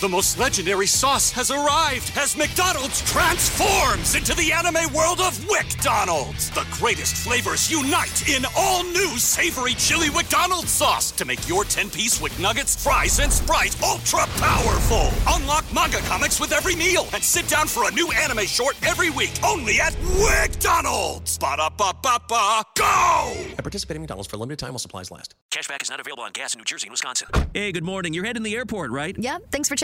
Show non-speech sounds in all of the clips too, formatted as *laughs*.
The most legendary sauce has arrived as McDonald's transforms into the anime world of WickDonald's. The greatest flavors unite in all new savory chili McDonald's sauce to make your 10-piece Wick Nuggets, fries, and Sprite ultra powerful. Unlock manga comics with every meal and sit down for a new anime short every week only at WickDonald's. Ba-da-ba-ba-ba, go! At participating in McDonald's for a limited time while supplies last. Cashback is not available on gas in New Jersey and Wisconsin. Hey, good morning. You're heading to the airport, right? Yep, thanks for checking.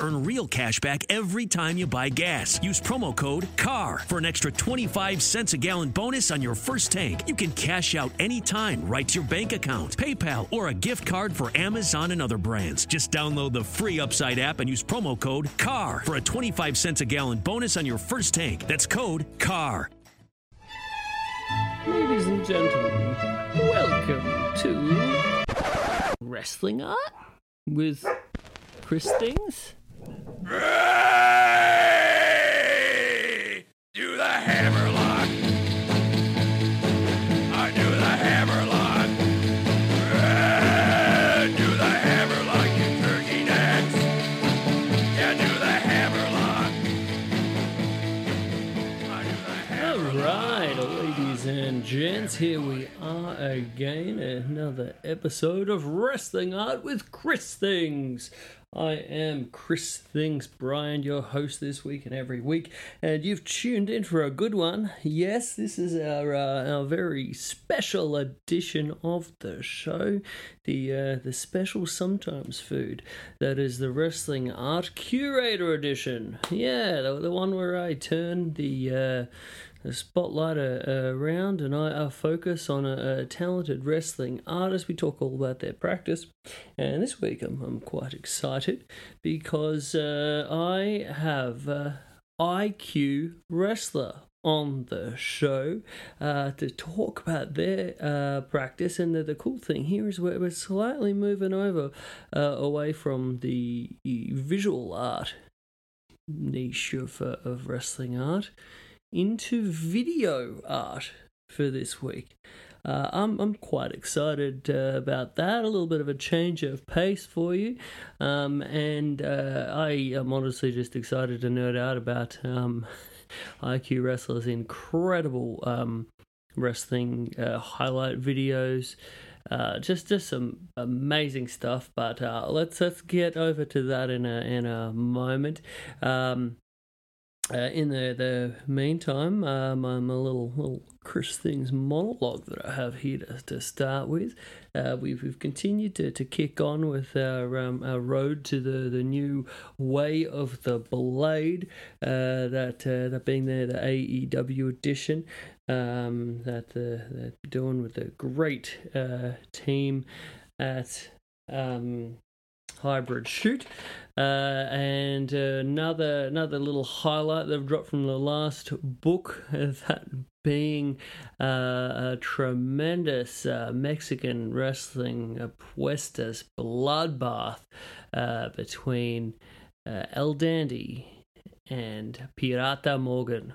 earn real cash back every time you buy gas. Use promo code CAR for an extra 25 cents a gallon bonus on your first tank. You can cash out anytime right to your bank account, PayPal, or a gift card for Amazon and other brands. Just download the free Upside app and use promo code CAR for a 25 cents a gallon bonus on your first tank. That's code CAR. Ladies and gentlemen, welcome to Wrestling Art with Chris Things. Do the hammer lock. I do the hammer lock. Do the hammer lock, you turkey necks. Yeah, do the hammer lock. I do the hammer All right, ladies and gents, here we are again. Another episode of Wrestling Art with Chris Things. I am Chris Things Brian, your host this week and every week, and you've tuned in for a good one. Yes, this is our uh, our very special edition of the show, the uh, the special sometimes food that is the Wrestling Art Curator Edition. Yeah, the, the one where I turn the uh, the spotlight around and I focus on a, a talented wrestling artist. We talk all about their practice. And this week I'm, I'm quite excited because uh, I have uh, IQ Wrestler on the show uh, to talk about their uh, practice. And the, the cool thing here is we're, we're slightly moving over uh, away from the visual art niche of, uh, of wrestling art into video art for this week. Uh, I'm I'm quite excited uh, about that. A little bit of a change of pace for you, um, and uh, I am honestly just excited to nerd out about um, *laughs* IQ Wrestler's incredible um, wrestling uh, highlight videos. Uh, just just some amazing stuff. But uh, let's let's get over to that in a in a moment. Um, uh, in the, the meantime, um, I'm a little little Chris Things monologue that I have here to, to start with. Uh, we've, we've continued to, to kick on with our, um, our road to the, the new way of the blade, uh, that uh, that being the, the AEW edition um, that uh, they're doing with a great uh, team at um, Hybrid Shoot. Uh, and uh, another another little highlight they've dropped from the last book, *laughs* that being uh, a tremendous uh, Mexican wrestling apuestas bloodbath uh, between uh, El Dandy and Pirata Morgan.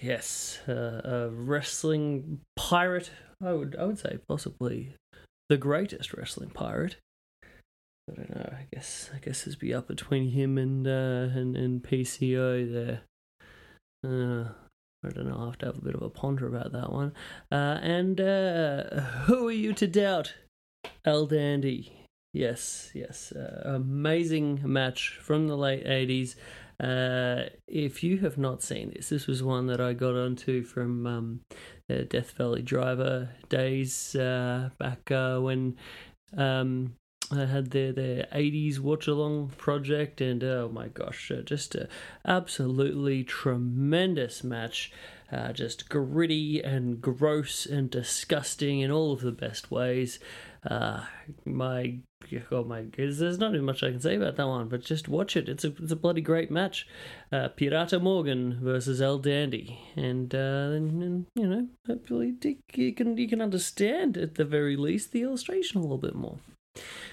Yes, a wrestling pirate. I would I would say possibly the greatest wrestling pirate. I don't know. I guess I guess it's be up between him and uh, and and PCO there. Uh, I don't know. I have to have a bit of a ponder about that one. Uh, and uh, who are you to doubt, El Dandy? Yes, yes. Uh, amazing match from the late eighties. Uh, if you have not seen this, this was one that I got onto from um, Death Valley Driver days uh, back uh, when um, I had their their 80s watch along project, and oh my gosh, uh, just a absolutely tremendous match. uh, just gritty and gross and disgusting in all of the best ways. Uh, my God, my there's not even much I can say about that one, but just watch it. It's a it's a bloody great match. Uh, Pirata Morgan versus El Dandy, and, uh, and you know hopefully Dick, you can you can understand at the very least the illustration a little bit more.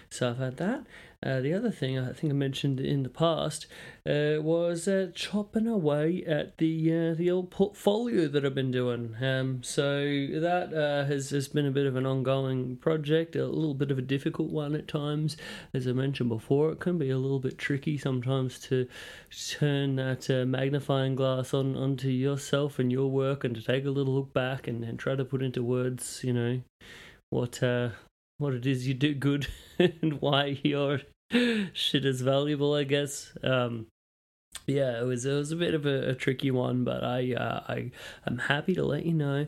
So I've had that. Uh, the other thing I think I mentioned in the past uh, was uh, chopping away at the uh, the old portfolio that I've been doing. Um, so that uh, has has been a bit of an ongoing project, a little bit of a difficult one at times. As I mentioned before, it can be a little bit tricky sometimes to turn that uh, magnifying glass on onto yourself and your work, and to take a little look back and, and try to put into words, you know, what what it is you do good *laughs* and why your shit is valuable, I guess. Um, yeah, it was it was a bit of a, a tricky one, but I uh, I am happy to let you know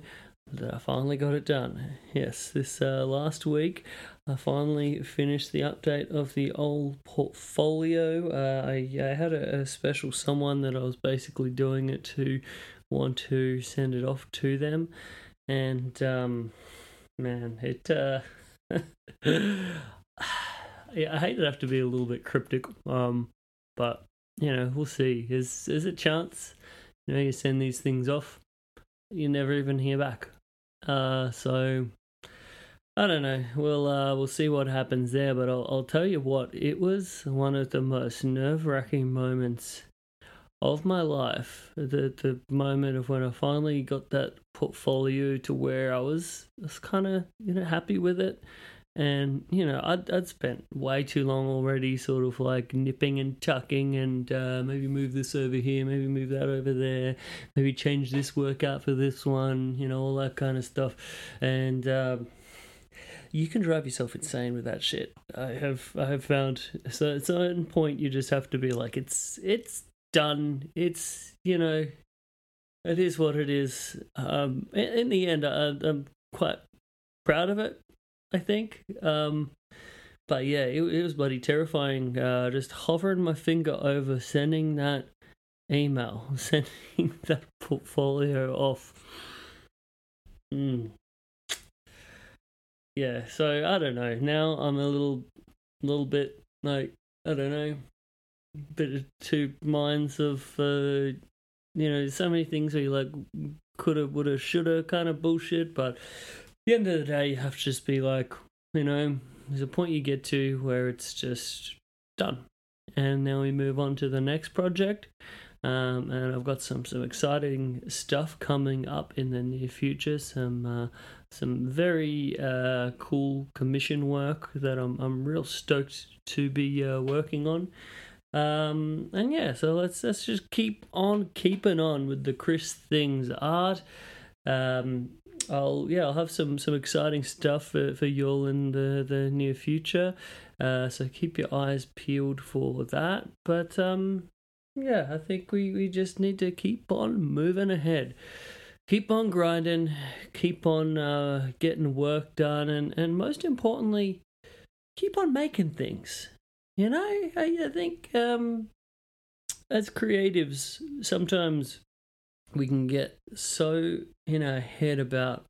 that I finally got it done. Yes, this uh, last week I finally finished the update of the old portfolio. Uh, I, I had a, a, special someone that I was basically doing it to want to send it off to them, and um, man, it. *sighs* Yeah, I hate to have to be a little bit cryptic, um, but you know, we'll see. Is is a chance? You know, you send these things off, you never even hear back. Uh, so I don't know. We'll uh, we'll see what happens there. But I'll I'll tell you what. It was one of the most nerve wracking moments of my life. The the moment of when I finally got that portfolio to where I was was kind of you know happy with it and you know I'd, I'd spent way too long already sort of like nipping and tucking and uh, maybe move this over here maybe move that over there maybe change this workout for this one you know all that kind of stuff and um, you can drive yourself insane with that shit i have i have found so at a certain point you just have to be like it's it's done it's you know it is what it is um in, in the end I, i'm quite proud of it I think. Um, but yeah, it, it was bloody terrifying. Uh, just hovering my finger over sending that email, *laughs* sending that portfolio off. Mm. Yeah, so I don't know. Now I'm a little, little bit like I don't know, bit of two minds of uh, you know, so many things where you like coulda, woulda, shoulda kind of bullshit, but the end of the day, you have to just be like, you know, there's a point you get to where it's just done. And now we move on to the next project. Um, and I've got some, some exciting stuff coming up in the near future. Some uh, some very uh, cool commission work that I'm I'm real stoked to be uh, working on. Um, and yeah, so let's let's just keep on keeping on with the Chris Things art. Um, I'll yeah I'll have some some exciting stuff for for you all in the the near future. Uh, so keep your eyes peeled for that. But um, yeah, I think we we just need to keep on moving ahead. Keep on grinding, keep on uh, getting work done, and, and most importantly, keep on making things. You know, I, I think um, as creatives, sometimes we can get so in our head about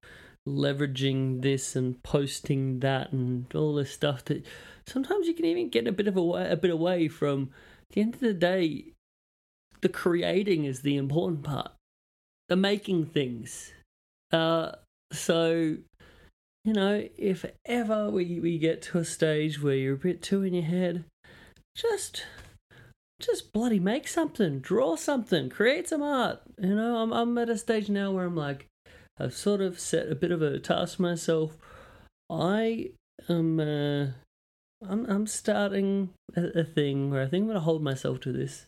leveraging this and posting that and all this stuff that sometimes you can even get a bit of a, a bit away from At the end of the day the creating is the important part the making things. Uh so you know if ever we we get to a stage where you're a bit too in your head just just bloody make something, draw something, create some art. You know, I'm I'm at a stage now where I'm like, I've sort of set a bit of a task myself. I am, uh, I'm I'm starting a, a thing where I think I'm gonna hold myself to this.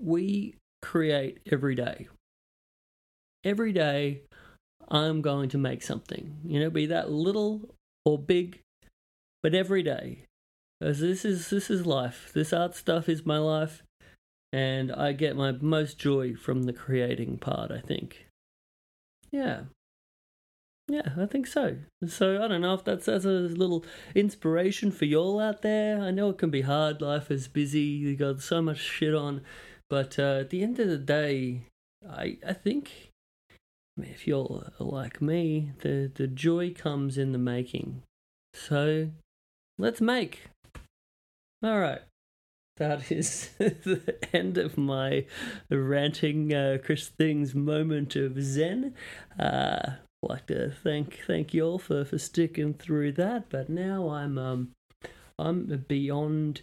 We create every day. Every day, I'm going to make something. You know, be that little or big, but every day because this is this is life. This art stuff is my life, and I get my most joy from the creating part. I think. Yeah. Yeah, I think so. So I don't know if that's as a little inspiration for y'all out there. I know it can be hard. Life is busy. You got so much shit on, but uh, at the end of the day, I I think if you're like me, the, the joy comes in the making. So let's make. All right. That is *laughs* the end of my ranting uh, Chris Things moment of zen. Uh, like to thank thank you all for, for sticking through that. But now I'm um I'm beyond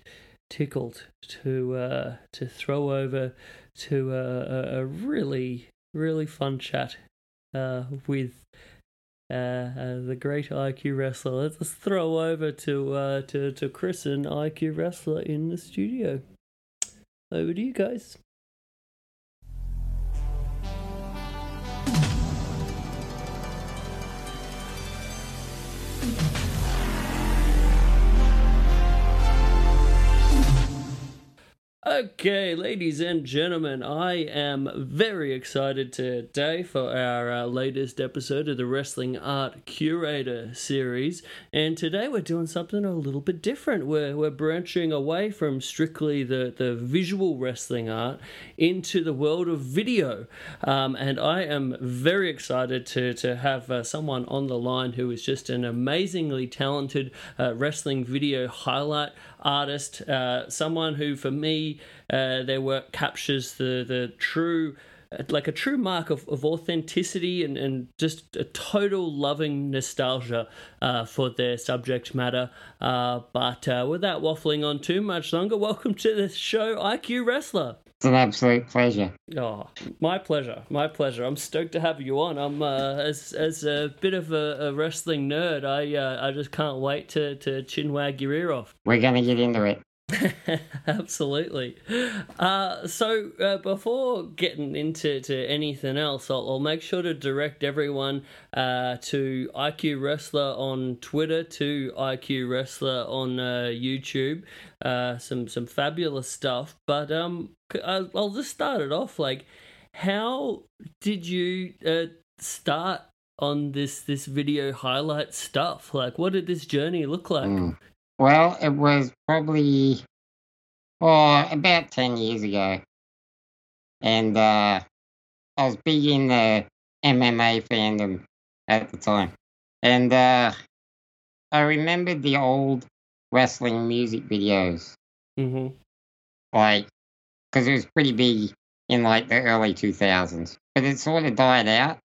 tickled to uh, to throw over to a, a really really fun chat uh, with uh, uh, the great IQ wrestler. Let's throw over to uh, to to Chris and IQ wrestler in the studio. Over to you guys. Okay, ladies and gentlemen, I am very excited today for our uh, latest episode of the Wrestling Art Curator series. And today we're doing something a little bit different. We're, we're branching away from strictly the, the visual wrestling art into the world of video. Um, and I am very excited to, to have uh, someone on the line who is just an amazingly talented uh, wrestling video highlight artist, uh, someone who, for me, uh, their work captures the the true like a true mark of, of authenticity and, and just a total loving nostalgia uh, for their subject matter. Uh, but uh, without waffling on too much longer, *laughs* welcome to the show, IQ Wrestler. It's an absolute pleasure. Oh, my pleasure, my pleasure. I'm stoked to have you on. I'm uh, as as a bit of a, a wrestling nerd. I uh, I just can't wait to to chin wag your ear off. We're gonna get into it. *laughs* Absolutely. Uh, so uh, before getting into to anything else, I'll, I'll make sure to direct everyone uh, to IQ Wrestler on Twitter, to IQ Wrestler on uh, YouTube. Uh, some some fabulous stuff. But um, I'll, I'll just start it off. Like, how did you uh, start on this this video highlight stuff? Like, what did this journey look like? Mm. Well, it was probably oh about ten years ago, and uh, I was big in the MMA fandom at the time, and uh, I remembered the old wrestling music videos, Mm-hmm. like because it was pretty big in like the early two thousands, but it sort of died out.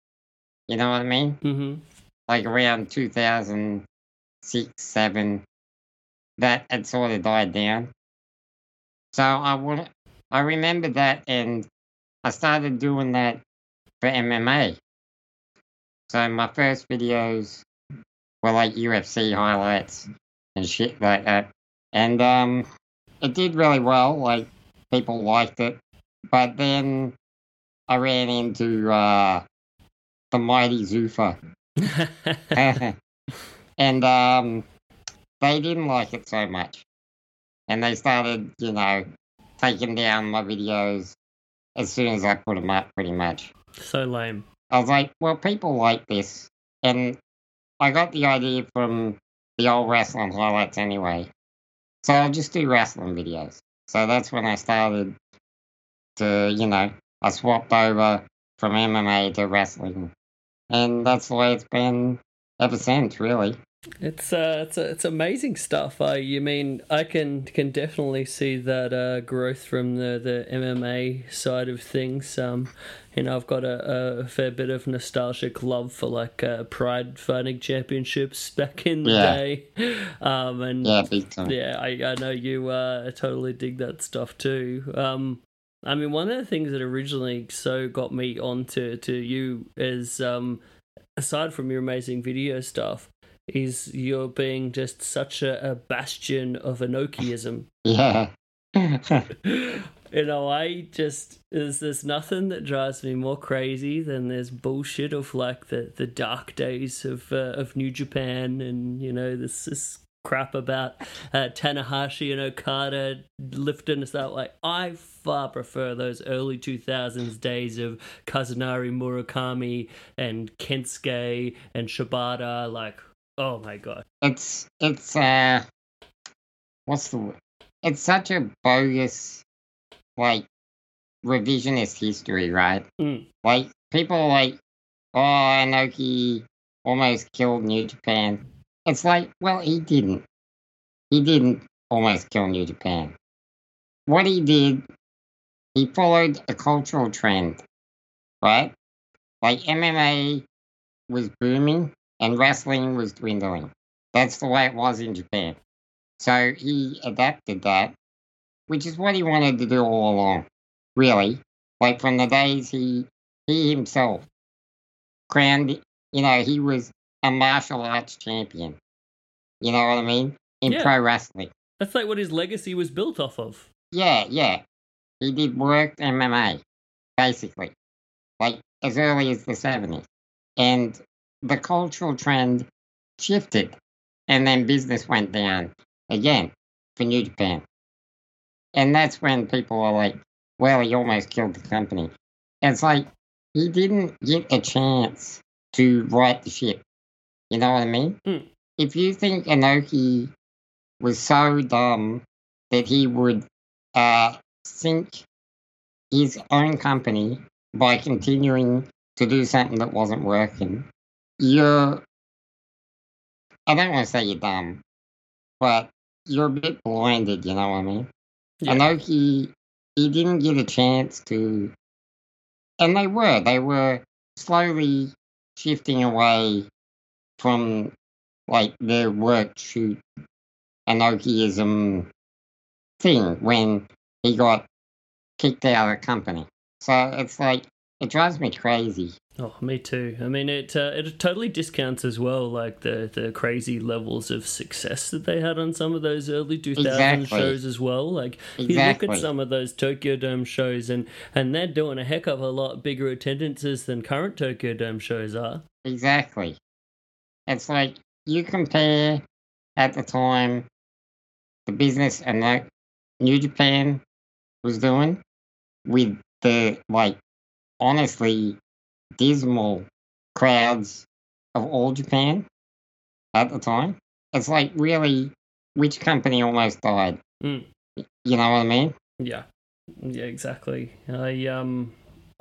You know what I mean? Mm-hmm. Like around two thousand six, seven that had sort of died down. So I would, I remember that, and I started doing that for MMA. So my first videos were like UFC highlights and shit like that, and um, it did really well. Like people liked it, but then I ran into uh, the mighty Zuffa, *laughs* *laughs* and um, they didn't like it so much. And they started, you know, taking down my videos as soon as I put them up, pretty much. so lame. I was like, well, people like this. And I got the idea from the old wrestling highlights anyway. So I'll just do wrestling videos. So that's when I started to, you know, I swapped over from MMA to wrestling. And that's the way it's been ever since, really. It's uh, it's it's amazing stuff. I you mean I can can definitely see that uh, growth from the, the MMA side of things. Um, you know, I've got a, a fair bit of nostalgic love for like uh, Pride Fighting Championships *laughs* back in the Yeah. day. Um, and Yeah, big time. yeah, I, I know you uh, totally dig that stuff too. Um, I mean, one of the things that originally so got me onto to you is, um, aside from your amazing video stuff, is you're being just such a, a bastion of Inokiism. Yeah. you know, I just there's there's nothing that drives me more crazy than this bullshit of like the, the dark days of uh, of New Japan and you know this this crap about uh, Tanahashi and Okada lifting us out. Like I far prefer those early two thousands days of Kazunari Murakami and Kensuke and Shibata. Like oh my god, it's it's uh what's the word? It's such a bogus like revisionist history, right? Mm. Like people are like oh, Inoki almost killed New Japan. It's like, well, he didn't. He didn't almost kill New Japan. What he did, he followed a cultural trend, right? Like MMA was booming and wrestling was dwindling. That's the way it was in Japan. So he adapted that, which is what he wanted to do all along, really. Like from the days he he himself crowned, you know, he was a martial arts champion. You know what I mean? In Yeah. pro wrestling. That's like what his legacy was built off of. Yeah, yeah. He did worked MMA, basically, like as early as the 70s. And the cultural trend shifted, and then business went down again for New Japan. And that's when people are like, well, he almost killed the company. It's like, he didn't get a chance to right the ship. You know what I mean? Mm. If you think Inoki was so dumb that he would uh, sink his own company by continuing to do something that wasn't working, you're. I don't want to say you're dumb, but you're a bit blinded, you know what I mean? Yeah. Inoki, he he didn't get a chance to. And they were. They were slowly shifting away from, like, their work shoot Inokiism um, thing when he got kicked out of the company. So it's like, it drives me crazy. Oh, me too. I mean, it uh, it totally discounts as well, like the the crazy levels of success that they had on some of those early 2000s Exactly. shows as well. Like you look at some of those Tokyo Dome shows, and and they're doing a heck of a lot bigger attendances than current Tokyo Dome shows are. Exactly. It's like you compare at the time the business and that New Japan was doing with the like honestly dismal crowds of all Japan at the time. It's like really which company almost died. Mm. You know what I mean? Yeah, yeah, exactly. I um,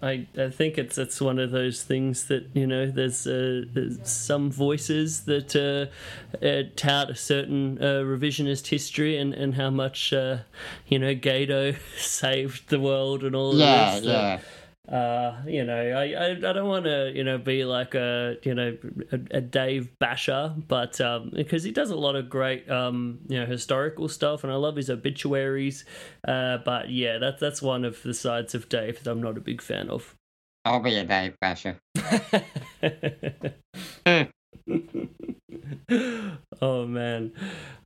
I I think it's it's one of those things that you know there's, uh, there's some voices that uh, uh, tout a certain uh, revisionist history and and how much uh, you know Gato *laughs* saved the world and all Yeah, of this. yeah. Uh, you know, I, I, I don't want to, you know, be like a, you know, a, a Dave basher, but um, because he does a lot of great, um, you know, historical stuff, and I love his obituaries. Uh, but yeah, that's that's one of the sides of Dave that I'm not a big fan of. I'll be a Dave Basher. *laughs* oh man,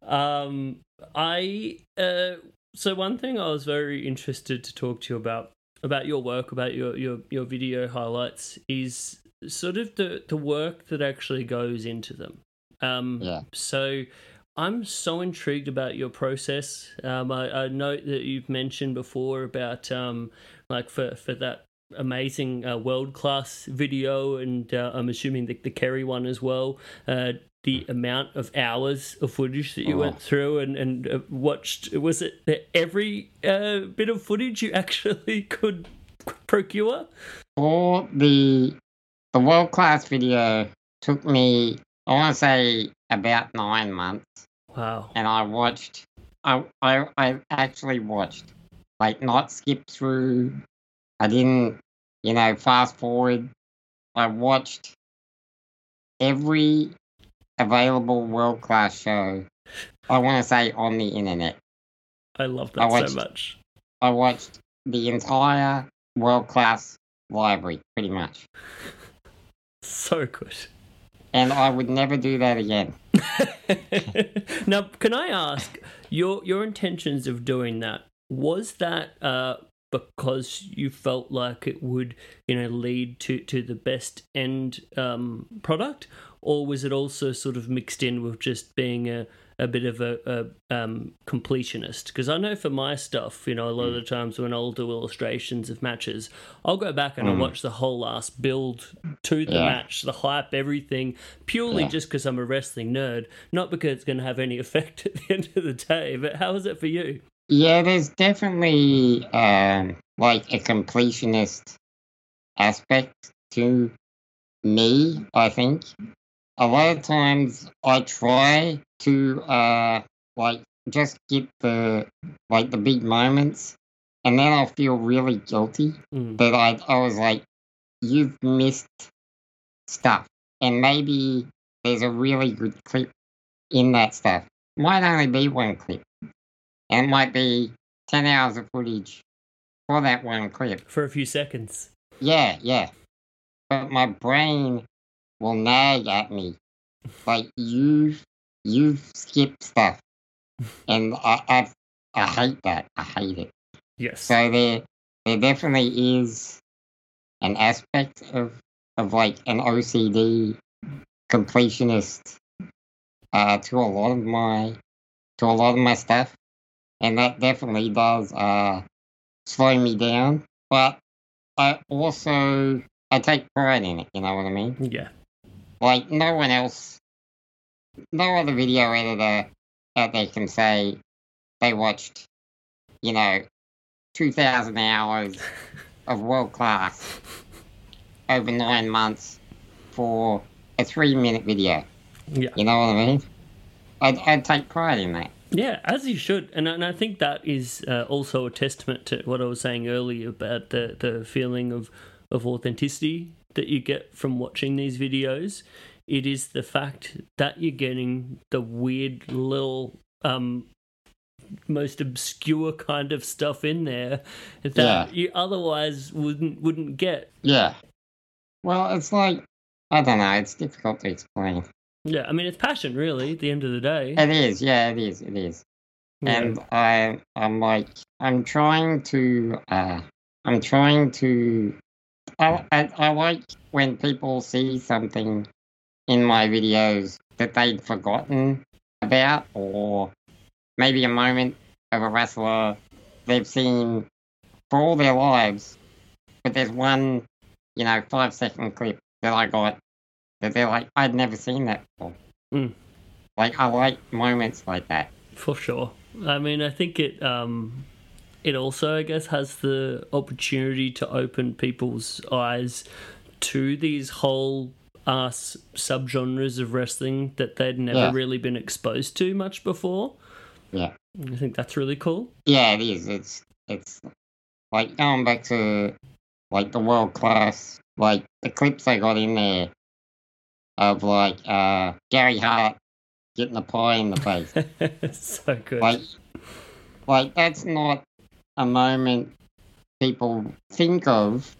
um, I uh, so one thing I was very interested to talk to you about about your work, about your your your video highlights, is sort of the the work that actually goes into them. Um, Yeah. So. I'm so intrigued about your process. Um, I, I note that you've mentioned before about um, like for for that amazing uh, world class video, and uh, I'm assuming the, the Kerry one as well. Uh, the amount of hours of footage that you Oh. went through and and uh, watched was it every uh, bit of footage you *laughs* actually could procure? For the the world class video took me I want to say about nine months, Wow. and I watched. I I I actually watched, like not skip through. I didn't, you know, fast forward. I watched every available world class show. I want to say on the internet. I love I that watched- so much. I watched the entire world class library, pretty much, *laughs* So good. and I would never do that again. *laughs* now, can I ask your your intentions of doing that? Was that uh, because you felt like it would, you know, lead to to the best end um, product, or was it also sort of mixed in with just being a a bit of a, a um, completionist? Because I know for my stuff, you know, a lot of the times when I'll do illustrations of matches, I'll go back and I'll watch the whole last build to the Yeah. match, the hype, everything, purely Yeah. just because I'm a wrestling nerd, not because it's going to have any *laughs* effect at the end of the day. But how is it for you? Yeah, there's definitely um, like a completionist aspect to me, I think. A lot of times I try to uh like just get the like the big moments and then I'll feel really guilty Mm. that I I was like, You've missed stuff. And maybe there's a really good clip in that stuff. Might only be one clip. And it might be ten hours of footage for that one clip. For a few seconds. Yeah, yeah. But my brain will nag at me. Like you've you've skipped stuff. And I I I hate that. I hate it. Yes. So there there definitely is an aspect of of like an OCD completionist uh to a lot of my to a lot of my stuff. And that definitely does uh slow me down. But I also I take pride in it, you know what I mean? yeah. Like no one else no other video editor out there can say they watched, you know, two thousand hours of world class over nine months for a three minute video. Yeah. You know what I mean? I'd, I'd take pride in that. Yeah, as you should, and I- and I think that is uh, also a testament to what I was saying earlier about the the feeling of of authenticity that you get from watching these videos. It is the fact that you're getting the weird little um most obscure kind of stuff in there that Yeah. you otherwise wouldn't wouldn't get. Yeah. Well, it's like I don't know. It's difficult to explain. Yeah, I mean it's passion really at the end of the day. It is. Yeah, it is. It is. Yeah. and I I'm like I'm trying to uh I'm trying to I, I I like when people see something in my videos that they'd forgotten about or maybe a moment of a wrestler they've seen for all their lives but there's one you know five second clip that I got that they're like I'd never seen that before Mm. like I like moments like that For sure. I mean, I think it um, it also, I guess, has the opportunity to open people's eyes to these whole uh, s- subgenres of wrestling that they'd never Yeah. really been exposed to much before. yeah I think that's really cool. Yeah, it is. It's it's like going back to like the world class, like the clips they got in there of like uh Gary Hart getting a pie in the face. *laughs* so good. like, like that's not a moment people think of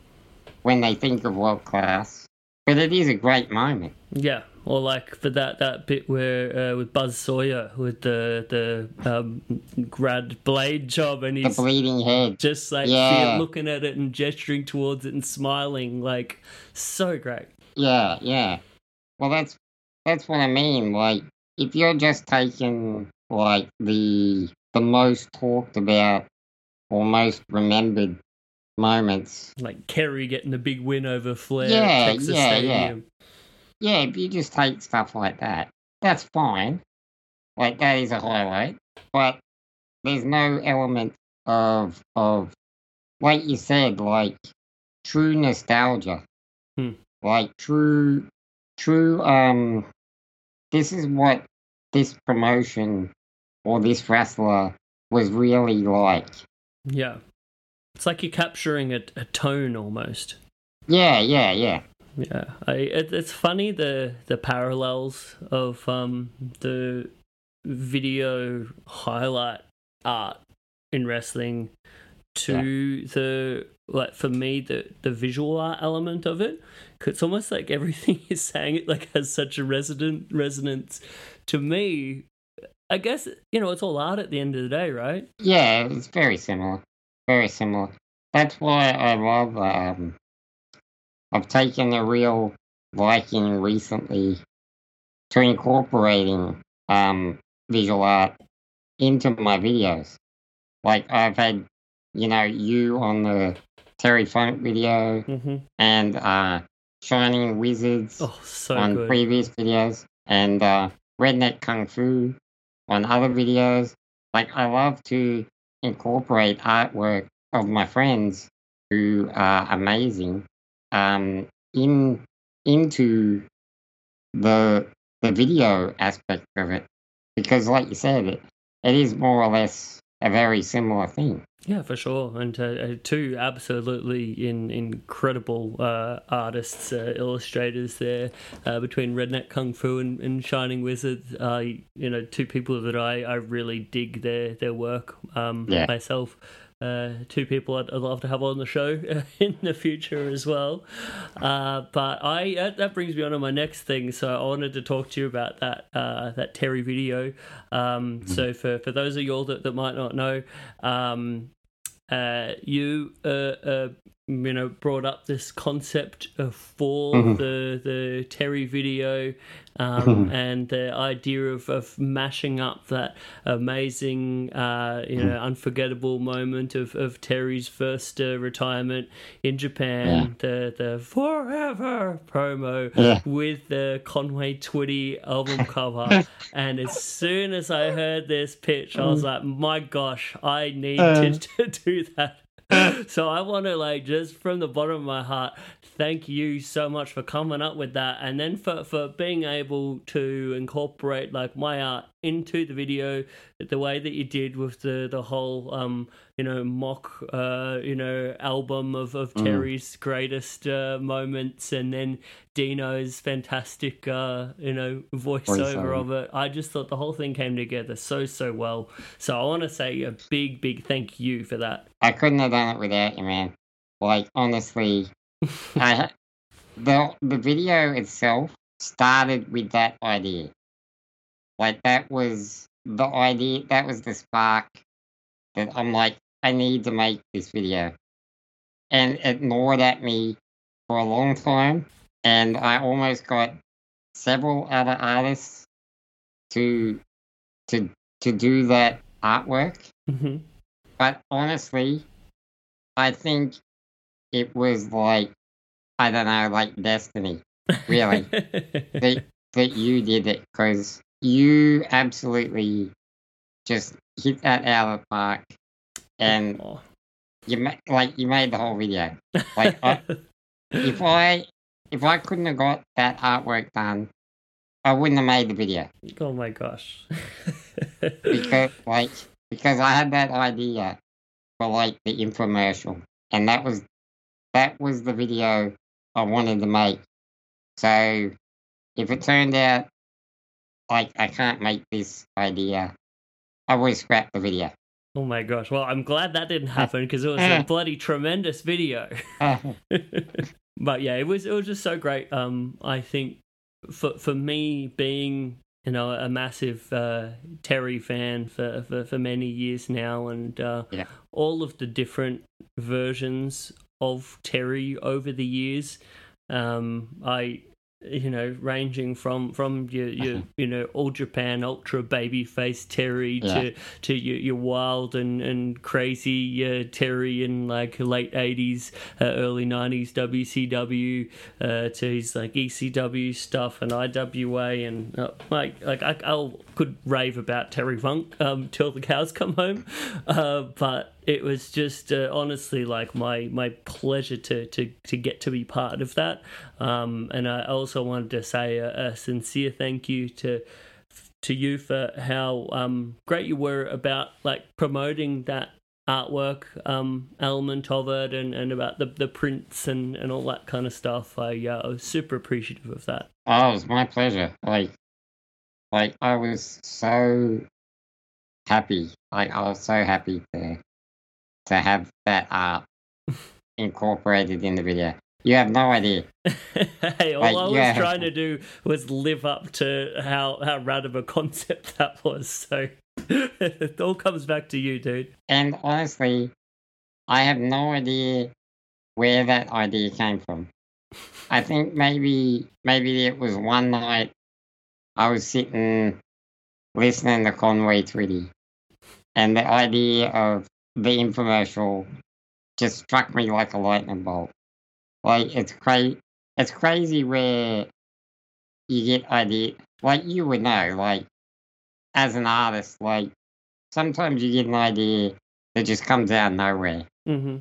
when they think of world class, but it is a great moment. Yeah, or like for that that bit where uh, with Buzz Sawyer with the the um, grad blade job, and The he's bleeding head. just like Yeah. looking at it and gesturing towards it and smiling, like so great. Yeah, yeah. Well, that's that's what I mean. Like, if you're just taking like the the most talked about or most remembered moments, Like Kerry getting the big win over Flair Yeah, at Texas yeah, yeah. Stadium. yeah, if you just take stuff like that, that's fine. Like that is a highlight, but there's no element of of like you said, like true nostalgia, Hmm. like true, true. Um, this is what this promotion or this wrestler was really like. Yeah, it's like you're capturing a, a tone almost. Yeah, yeah, yeah, Yeah, I, it, it's funny the the parallels of um, the video highlight art in wrestling to the like for me the the visual art element of it. It's almost like everything *laughs* you're saying it like has such a resonant resonance to me. I guess you know it's all art at the end of the day, right? yeah. It's very similar, very similar. That's why I love. Um, I've taken a real liking recently to incorporating um, visual art into my videos. Like I've had, you know, you on the Terry Funk video Mm-hmm. and uh, Shining Wizards Oh, so on good. previous videos and uh, Redneck Kung Fu on other videos. Like I love to incorporate artwork of my friends who are amazing um, in into the the video aspect of it because, like you said, it, it is more or less a very similar thing. Yeah, for sure, and uh, uh, two absolutely in, incredible uh, artists, uh, illustrators there uh, between Redneck Kung Fu and, and Shining Wizard. Uh, you know, two people that I, I really dig their their work um, Yeah. myself. Uh, two people I'd, I'd love to have on the show *laughs* in the future as well. Uh, but I that, that brings me on to my next thing. So I wanted to talk to you about that uh, that Terry video. Um, So for, for those of you all that, that might not know, um, uh, you uh, uh, you know brought up this concept uh, for Mhm. the the Terry video um, *laughs* and the idea of, of mashing up that amazing uh, you know unforgettable moment of, of Terry's first uh, retirement in Japan the the forever promo Yeah. with the Conway Twitty album *laughs* cover. And as soon as I heard this pitch I was like my gosh I need to, *laughs* to do that *laughs* so I want to like just from the bottom of my heart thank you so much for coming up with that. And then for for being able to incorporate like my art into the video the way that you did with the the whole um you know mock uh you know album of of Terry's greatest uh, moments and then Dino's fantastic uh you know voiceover Voiceover. of it I just thought the whole thing came together so so well so I want to say a big big thank you for that I couldn't have done it without you, man. Like honestly, *laughs* I the the video itself started with that idea. Like that was the idea. That was the spark that I'm like, I need to make this video, and it gnawed at me for a long time. And I almost got several other artists to to to do that artwork. hmm But honestly, I think it was like I don't know, like destiny, really, *laughs* that that you did it because you absolutely just hit that out of the park, and you made like you made the whole video. Like I, *laughs* if I if I couldn't have got that artwork done, I wouldn't have made the video oh my gosh because *laughs* like because I had that idea for like the infomercial, and that was that was the video I wanted to make. So if it turned out like I can't make this idea, I would scrap the video. Oh my gosh. Well, I'm glad that didn't happen because it was a bloody tremendous video. *laughs* but yeah, it was it was just so great. Um, I think for for me being you know a massive uh, Terry fan for, for for many years now, and uh, Yeah. all of the different versions of Terry over the years. Um, I you know ranging from from your your you know all Japan ultra baby face Terry Yeah. to to your, your wild and and crazy uh, Terry in like late eighties, uh, early nineties WCW uh, to his like ECW stuff and IWA and uh, like like I I'll, could rave about Terry Funk um, till the cows come home, uh, but it was just uh, honestly like my my pleasure to to to get to be part of that. Um, and I also wanted to say a, a sincere thank you to to you for how um, great you were about like promoting that artwork um, element of it and, and about the, the prints and, and all that kind of stuff. I, uh, I was super appreciative of that. Oh, it was my pleasure. Like, like I was so happy. Like I was so happy to to have that art *laughs* incorporated in the video. You have no idea. *laughs* hey, all Like, I was yeah. trying to do was live up to how, how rad of a concept *laughs* that was. So it all comes back to you, dude. And honestly, I have no idea where that idea came from. I think maybe maybe it was one night I was sitting listening to Conway Twitty, and the idea of the infomercial just struck me like a lightning bolt. Like it's crazy. It's crazy where you get idea. Like you would know. Like as an artist, like sometimes you get an idea that just comes out of nowhere hmm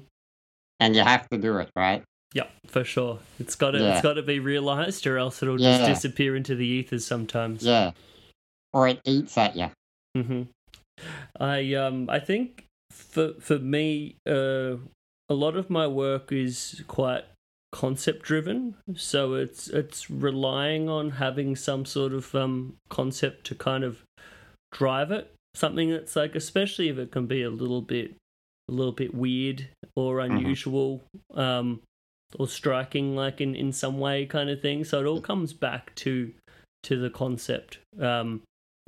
and you have to do it, right? Yeah, for sure. It's got to Yeah. it's got to be realized, or else it'll Yeah. just disappear into the ethers sometimes. Yeah. Or it eats at you. hmm I um I think for for me uh a lot of my work is quite concept driven so it's it's relying on having some sort of um concept to kind of drive it something that's like especially if it can be a little bit a little bit weird or unusual um or striking like in in some way kind of thing so it all comes back to to the concept um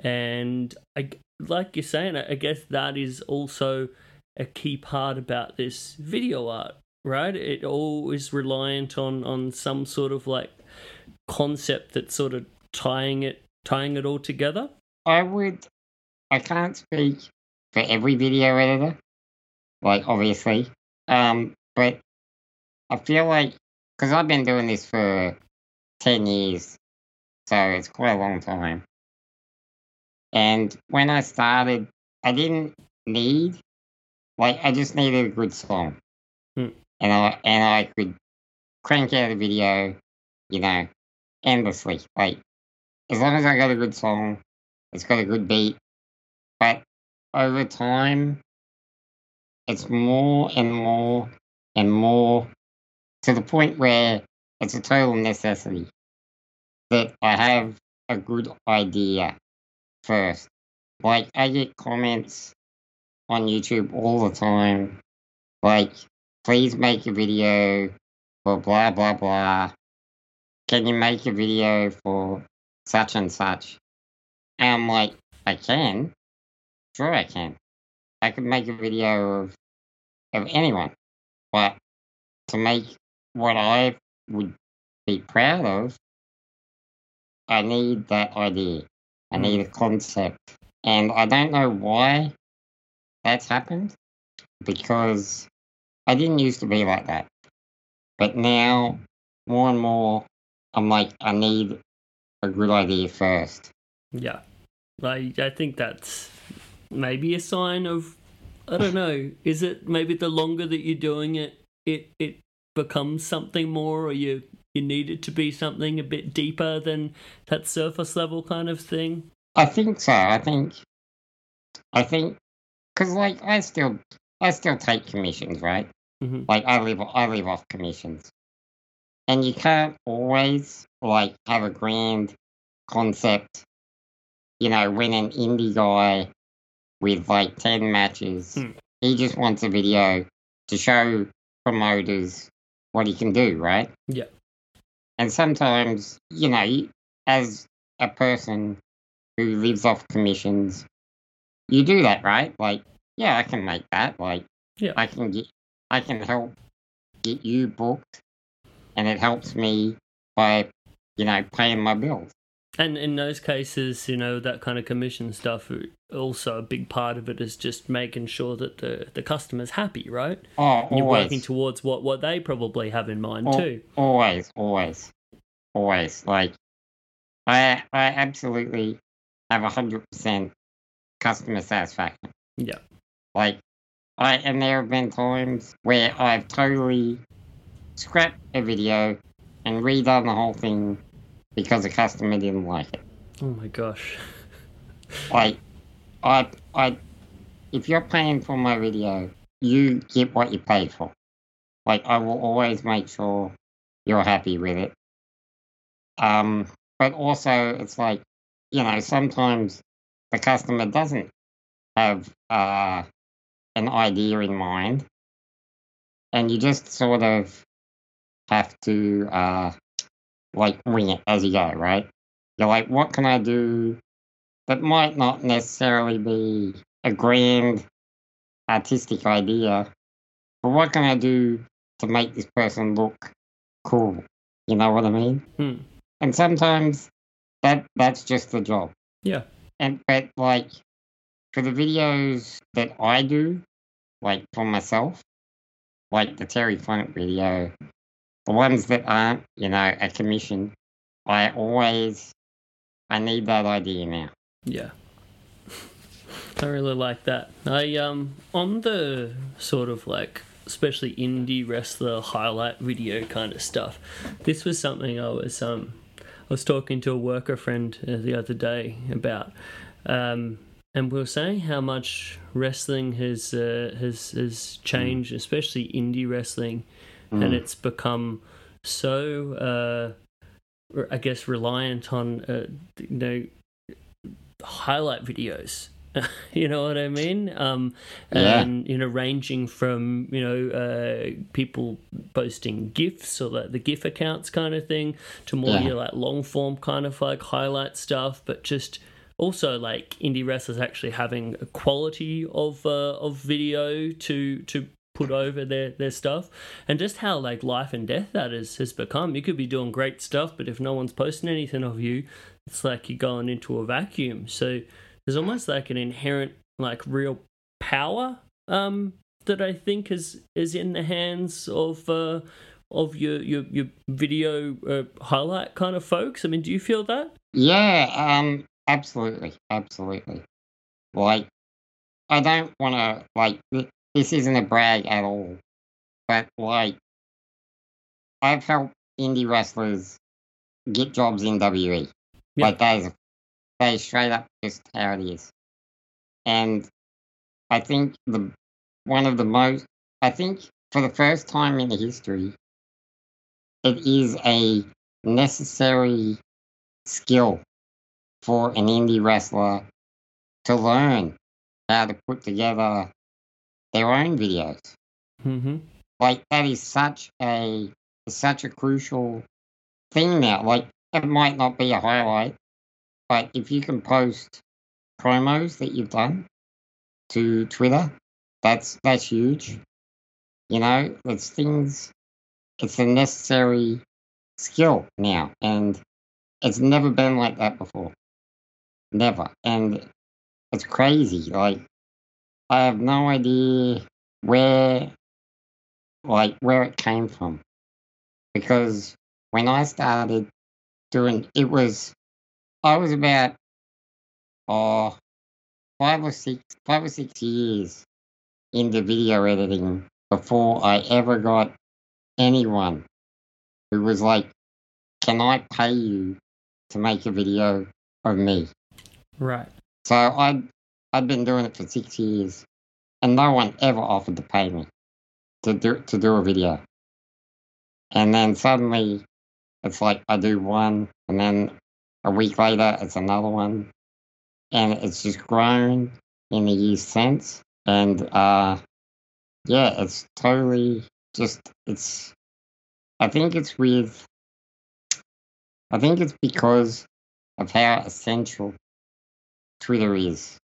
and I, like you're saying, I guess that is also a key part about this video art, right? It all is reliant on on some sort of like concept that's sort of tying it tying it all together. I would. I can't speak for every video editor, like obviously, um, but I feel like because I've been doing this for ten years, so it's quite a long time. And when I started, I didn't need, like, I just needed a good song, Hmm. and I and I could crank out a video, you know, endlessly. Like, as long as I got a good song, it's got a good beat. But over time, it's more and more and more to the point where it's a total necessity that I have a good idea first. Like, I get comments on YouTube all the time, like, please make a video for blah, blah, blah. Can you make a video for such and such? And I'm like, I can. Sure, I can. I could make a video of of anyone, but to make what I would be proud of, I need that idea. I hmm. need a concept, and I don't know why that's happened because I didn't used to be like that, but now more and more I'm like, I need a good idea first. Yeah, I I think that's maybe a sign of I don't know. Is it maybe the longer that you're doing it, it it becomes something more, or you you need it to be something a bit deeper than that surface level kind of thing? I think so. I think, I think, because like I still, I still take commissions, right? Mhm. Like I live, I live off commissions, and you can't always like have a grand concept. You know, when an indie guy with like ten matches, Hmm. he just wants a video to show promoters what he can do, right? Yeah. And sometimes, you know, as a person who lives off commissions, you do that, right? Like, yeah, I can make that. Like, Yeah. I can get, I can help get you booked, and it helps me by, you know, paying my bills. And in those cases, you know, that kind of commission stuff, also a big part of it is just making sure that the, the customer's happy, right? Oh, you're working towards what, what they probably have in mind al- too. always, always, always. Like, I, I absolutely have a hundred percent customer satisfaction. Yeah. Like, I and there have been times where I've totally scrapped a video and redone the whole thing because the customer didn't like it. Oh my gosh. *laughs* Like, I, I, if you're paying for my video, you get what you pay for. Like, I will always make sure you're happy with it. Um, but also, it's like, you know, sometimes the customer doesn't have uh, an idea in mind, and you just sort of have to uh, like wing it as you go, right? You're like, what can I do that might not necessarily be a grand artistic idea, but what can I do to make this person look cool? You know what I mean? Hmm. And sometimes that that's just the job. Yeah. And but like for the videos that I do, like for myself, like the Terry Funk video, the ones that aren't, you know, a commission, I always I need that idea now. Yeah. *laughs* I really like that. I um on the sort of like especially indie wrestler highlight video kind of stuff. This was something I was um I was talking to a worker friend uh, the other day about, um, and we were saying how much wrestling has uh, has has changed, especially indie wrestling, and it's become so uh, I guess reliant on uh, you know highlight videos. *laughs* you know what I mean? Um, Yeah. and you know, ranging from you know uh, people posting gifs or like the GIF accounts kind of thing to more Yeah. your like long form kind of like highlight stuff, but just also like indie wrestlers actually having a quality of uh, of video to to put over their their stuff. And just how like life and death that is has become. You could be doing great stuff but if no one's posting anything of you it's like you're going into a vacuum. So there's almost like an inherent like real power um that i think is is in the hands of uh of your your, your video uh, highlight kind of folks. I mean do you feel that? Yeah, um, absolutely, absolutely. Like, I don't want to like. Th- This isn't a brag at all, but like, I've helped indie wrestlers get jobs in WE. Yeah. Like that is, that is straight up just how it is. And I think the one of the most. I think for the first time in the history, it is a necessary skill for an indie wrestler to learn how to put together their own videos. mm-hmm Like that is such a such a crucial thing now. Like it might not be a highlight, but if you can post promos that you've done to Twitter, that's that's huge. You know, it's things it's a necessary skill now and it's never been like that before. Never. And it's crazy. Like I have no idea where like where it came from. Because when I started doing it was I was about oh five or six five or six years into video editing before I ever got anyone who was like, Can I pay you to make a video of me? right So I'd I'd been doing it for six years, and no one ever offered to pay me to do to do a video. And then suddenly, it's like I do one, and then a week later, it's another one, and it's just grown in the years since. And uh, yeah, it's totally just it's. I think it's with. I think it's because of how essential Twitter is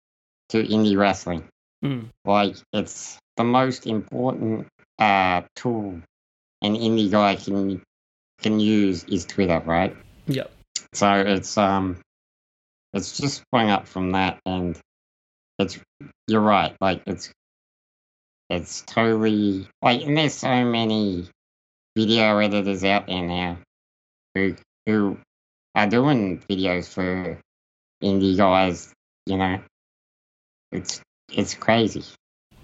to indie wrestling. Mm. Like it's the most important uh, tool an indie guy can can use is Twitter, right? yep So it's um it's just sprung up from that and it's you're right, like it's it's totally like and there's so many video editors out there now who who are doing videos for indie guys, you know. It's it's crazy.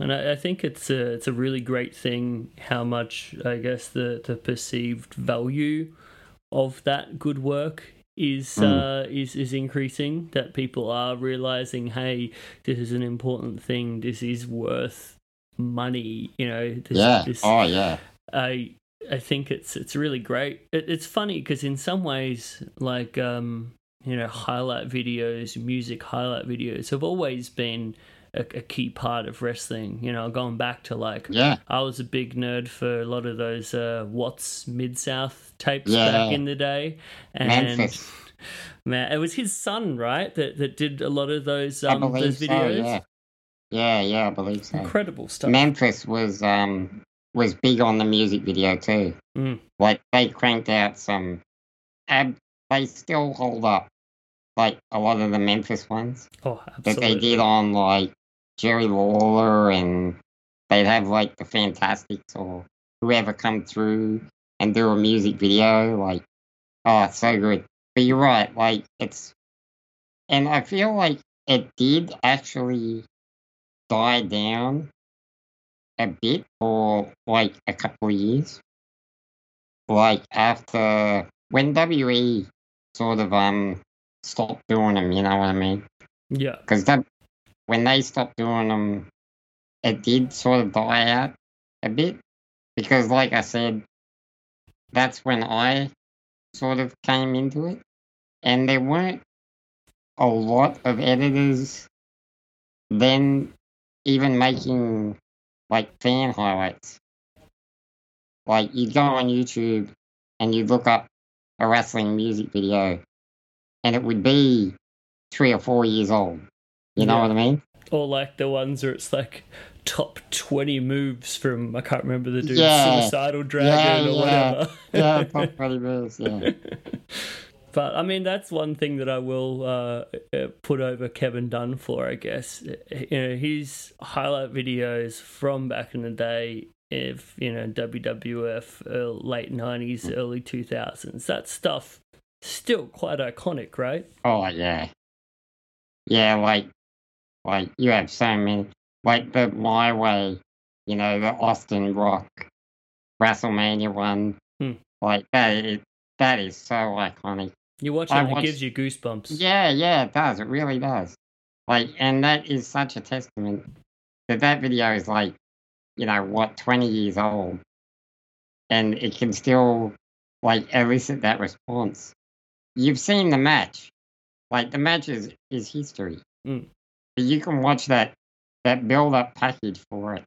And I, I think it's a it's a really great thing how much I guess the the perceived value of that good work is uh, is is increasing. That people are realizing, hey, this is an important thing. This is worth money. You know, this, Yeah. this Oh yeah. I I think it's it's really great. It, it's funny because in some ways, like um, you know, highlight videos, music highlight videos have always been a, a, key part of wrestling. You know, going back to like, yeah, I was a big nerd for a lot of those uh, Watts Mid South tapes yeah. back in the day, and. Memphis. Man, it was his son, right? That that did a lot of those um, those videos. So, yeah. yeah, yeah, I believe so. Incredible stuff. Memphis was um was big on the music video too. Mm. Like they cranked out some, ab- they still hold up, like a lot of the Memphis ones oh, that they did on like Jerry Lawler, and they'd have like the Fantastics or whoever come through and do a music video. Like, oh, it's so good. But you're right, like it's, and I feel like it did actually die down a bit for like a couple of years. Like after when WE sort of um stopped doing them, you know what I mean? Yeah. Because that when they stopped doing them, it did sort of die out a bit. Because, like I said, that's when I sort of came into it, and there weren't a lot of editors then even making like fan highlights. Like you'd go on YouTube and you'd look up a wrestling music video and it would be three or four years old. You know what I mean? Or like the ones where it's like top 20 moves from, I can't remember the dude, Yeah. Suicidal Dragon yeah, or yeah. whatever. yeah, *laughs* top 20 moves, yeah. *laughs* But I mean, that's one thing that I will uh, uh, put over Kevin Dunn for, I guess. You know, his highlight videos from back in the day, if you know WWF, uh, late nineties, early two thousands, that stuff still quite iconic, right? Oh yeah, yeah. Like, like you have so many. Like the My Way, you know, the Austin Rock, WrestleMania one. Hmm. Like that is that is so iconic. You watch it, I it gives you goosebumps. Yeah, yeah, it does. It really does. Like, and that is such a testament that that video is like, you know, what, 20 years old. And it can still, like, elicit that response. You've seen the match. Like, the match is, is history. Mm. But you can watch that, that build up package for it.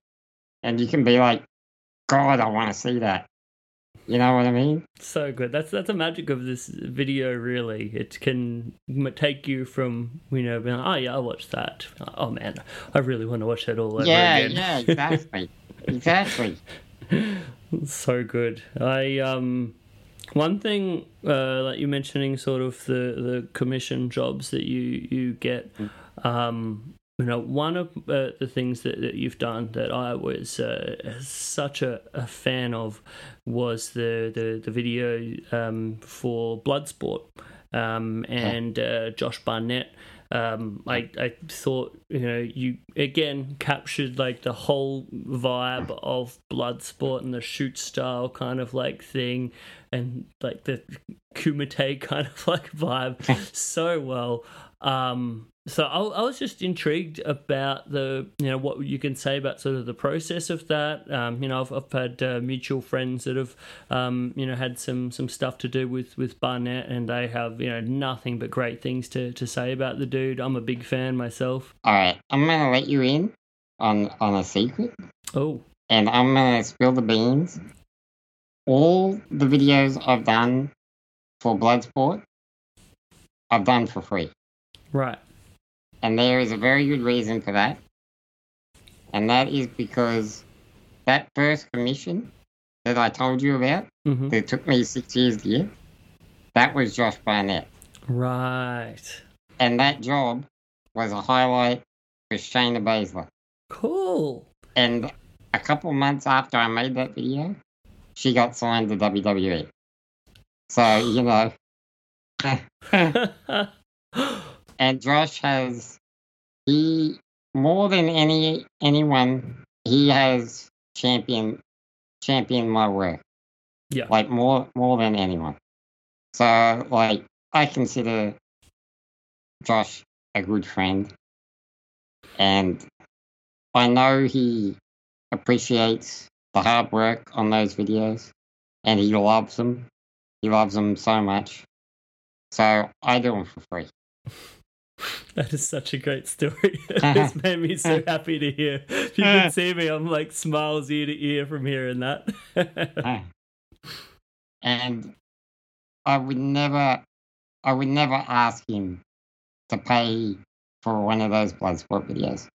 And you can be like, God, I want to see that. You know what I mean? So good. That's that's the magic of this video. Really, it can take you from you know, being like, oh yeah, I watched that. Oh man, I really want to watch that all over yeah, again. yeah, *laughs* exactly. exactly. *laughs* so good. I um, one thing uh, like you mentioning, sort of the the commission jobs that you you get. Um, you know, one of uh, the things that, that you've done that I was uh, such a, a fan of was the the, the video um, for Bloodsport um, and uh, Josh Barnett. Um, I I thought you know you again captured like the whole vibe of Bloodsport and the shoot style kind of like thing, and like the Kumite *laughs* kind of like vibe *laughs* so well. Um, so I, I was just intrigued about the you know what you can say about sort of the process of that. Um, you know, I've, I've had uh, mutual friends that have um, you know had some some stuff to do with with Barnett, and they have you know nothing but great things to to say about the dude. I'm a big fan myself. All right, I'm gonna let you in on on a secret, Oh, and I'm gonna spill the beans. All the videos I've done for Bloodsport, I've done for free, right. And there is a very good reason for that, and that is because that first commission that I told you about, hmm that took me six years to get, that was Josh Barnett, Right. and that job was a highlight for Shayna Baszler. Cool. And a couple months after I made that video, she got signed to WWE. So, you know. *laughs* *laughs* *laughs* and Josh has he more than any anyone, he has champion championed my work. Yeah. Like more more than anyone. So like I consider Josh a good friend. And I know he appreciates the hard work on those videos. and he loves them. He loves them so much. So I do them for free. *laughs* *laughs* That is such a great story. *laughs* it's uh-huh. made me so uh-huh. happy to hear. If you can uh-huh. see me, I'm like smiles ear to ear from hearing that. *laughs* and I would never, I would never ask him to pay for one of those Bloodsport videos.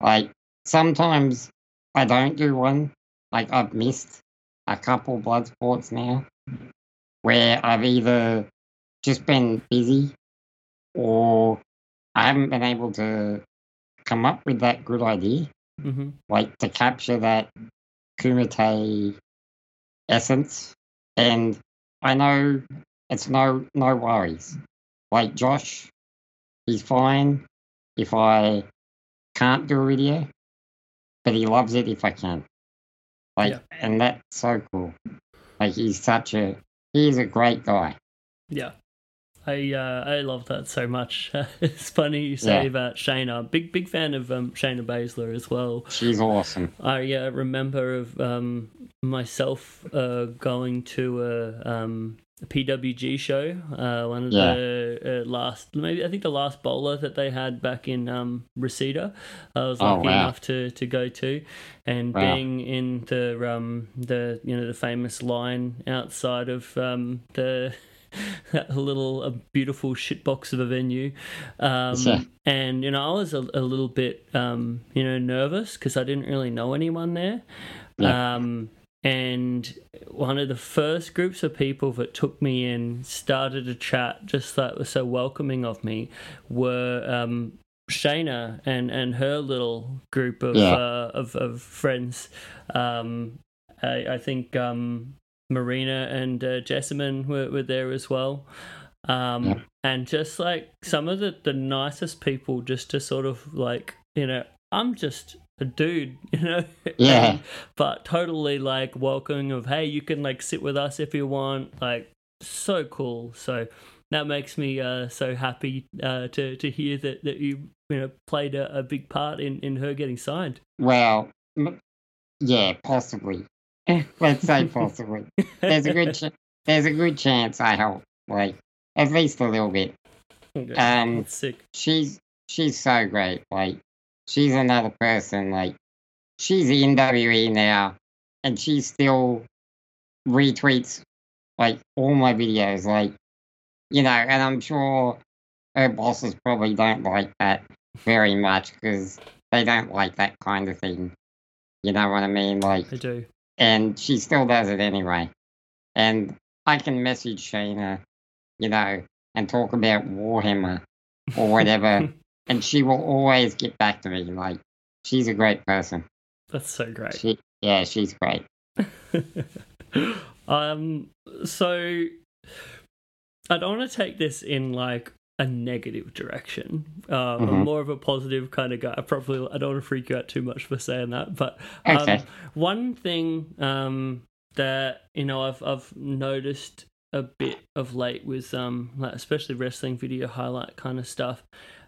Like sometimes I don't do one. Like I've missed a couple Bloodsports now, where I've either just been busy or I haven't been able to come up with that good idea, mm-hmm. like to capture that Kumite essence. And I know it's no no worries. Like Josh, he's fine if I can't do a video, but he loves it if I can. Like, Yeah. and that's so cool. Like he's such a he's a great guy. Yeah. I uh, I love that so much. *laughs* it's funny you say Yeah. about Shayna. Big big fan of um, Shayna Baszler as well. She's awesome. I uh, remember of um, myself uh, going to a, um, a PWG show. Uh, one of Yeah. the uh, last, maybe I think the last BOLA that they had back in um, Reseda. I was Oh, lucky wow. enough to, to go to, and Wow. being in the um, the you know the famous line outside of um, the. *laughs* that little a beautiful shitbox of a venue um, and you know i was a, a little bit um, you know nervous because i didn't really know anyone there Yeah. um, and one of the first groups of people that took me in started a chat just that was so welcoming of me were um, Shayna and, and her little group of Yeah. uh, of, of friends. Um, I, I think um, Marina and uh, Jessamyn were, were there as well. Um, Yeah. And just like some of the, the nicest people, just to sort of like, you know, I'm just a dude, *laughs* you know? Yeah. And- but totally like welcoming of, hey, you can like sit with us if you want. Like, so cool. So that makes me uh, so happy uh, to, to hear that, that you, you know, played a, a big part in, in her getting signed. Well, yeah, possibly. Let's say possibly. There's a good ch- there's a good chance I help, like at least a little bit. Okay. Um, That's sick. she's she's so great. Like she's another person. Like she's in WE now, and she still retweets like all my videos. Like you know, and I'm sure her bosses probably don't like that very much because they don't like that kind of thing. You know what I mean? Like I do. And she still does it anyway. And I can message Shayna, you know, and talk about Warhammer or whatever, *laughs* and she will always get back to me. Like, she's a great person. That's so great. She, yeah, she's great. *laughs* um, so I don't want to take this in like a negative direction. Um, I'm Mhm. more of a positive kind of guy. I probably I don't want to freak you out too much for saying that, but um, Okay. one thing um, that you know I've I've noticed a bit of late with um like especially wrestling video highlight kind of stuff.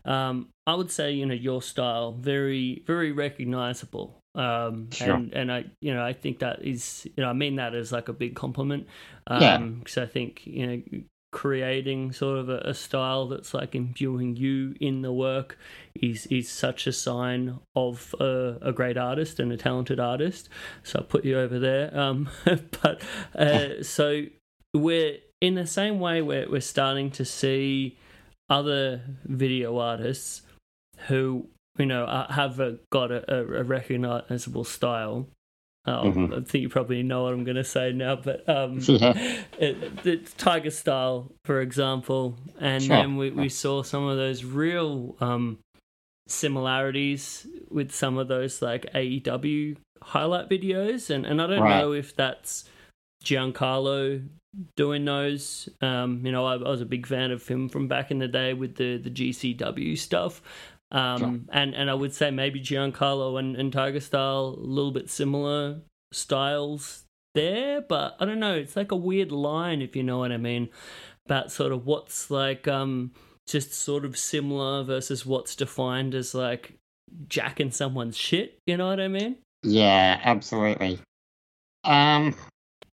Um, I would say you know your style very very recognizable. Um, Sure. and and I you know I think that is you know I mean that as like a big compliment. Um, Yeah. because I think you know creating sort of a, a style that's like imbuing you in the work is is such a sign of a, a great artist and a talented artist. So I'll put you over there. Um, *laughs* but uh, *laughs* so we're in the same way we're we're starting to see other video artists who you know have a, got a, a recognizable style. Uh, Mhm. I think you probably know what I'm going to say now, but um, *laughs* Yeah. *laughs* it, it's Tiger Style, for example, and Sure. then we, we saw some of those real um, similarities with some of those like AEW highlight videos, and, and I don't Right. know if that's Giancarlo doing those. Um, you know, I, I was a big fan of him from back in the day with the the GCW stuff. Um, Sure. and, and I would say maybe Giancarlo and, and Tiger Style a little bit similar styles there, but I don't know. It's like a weird line, if you know what I mean, about sort of what's like um just sort of similar versus what's defined as like jacking someone's shit. You know what I mean? Yeah, absolutely. Um,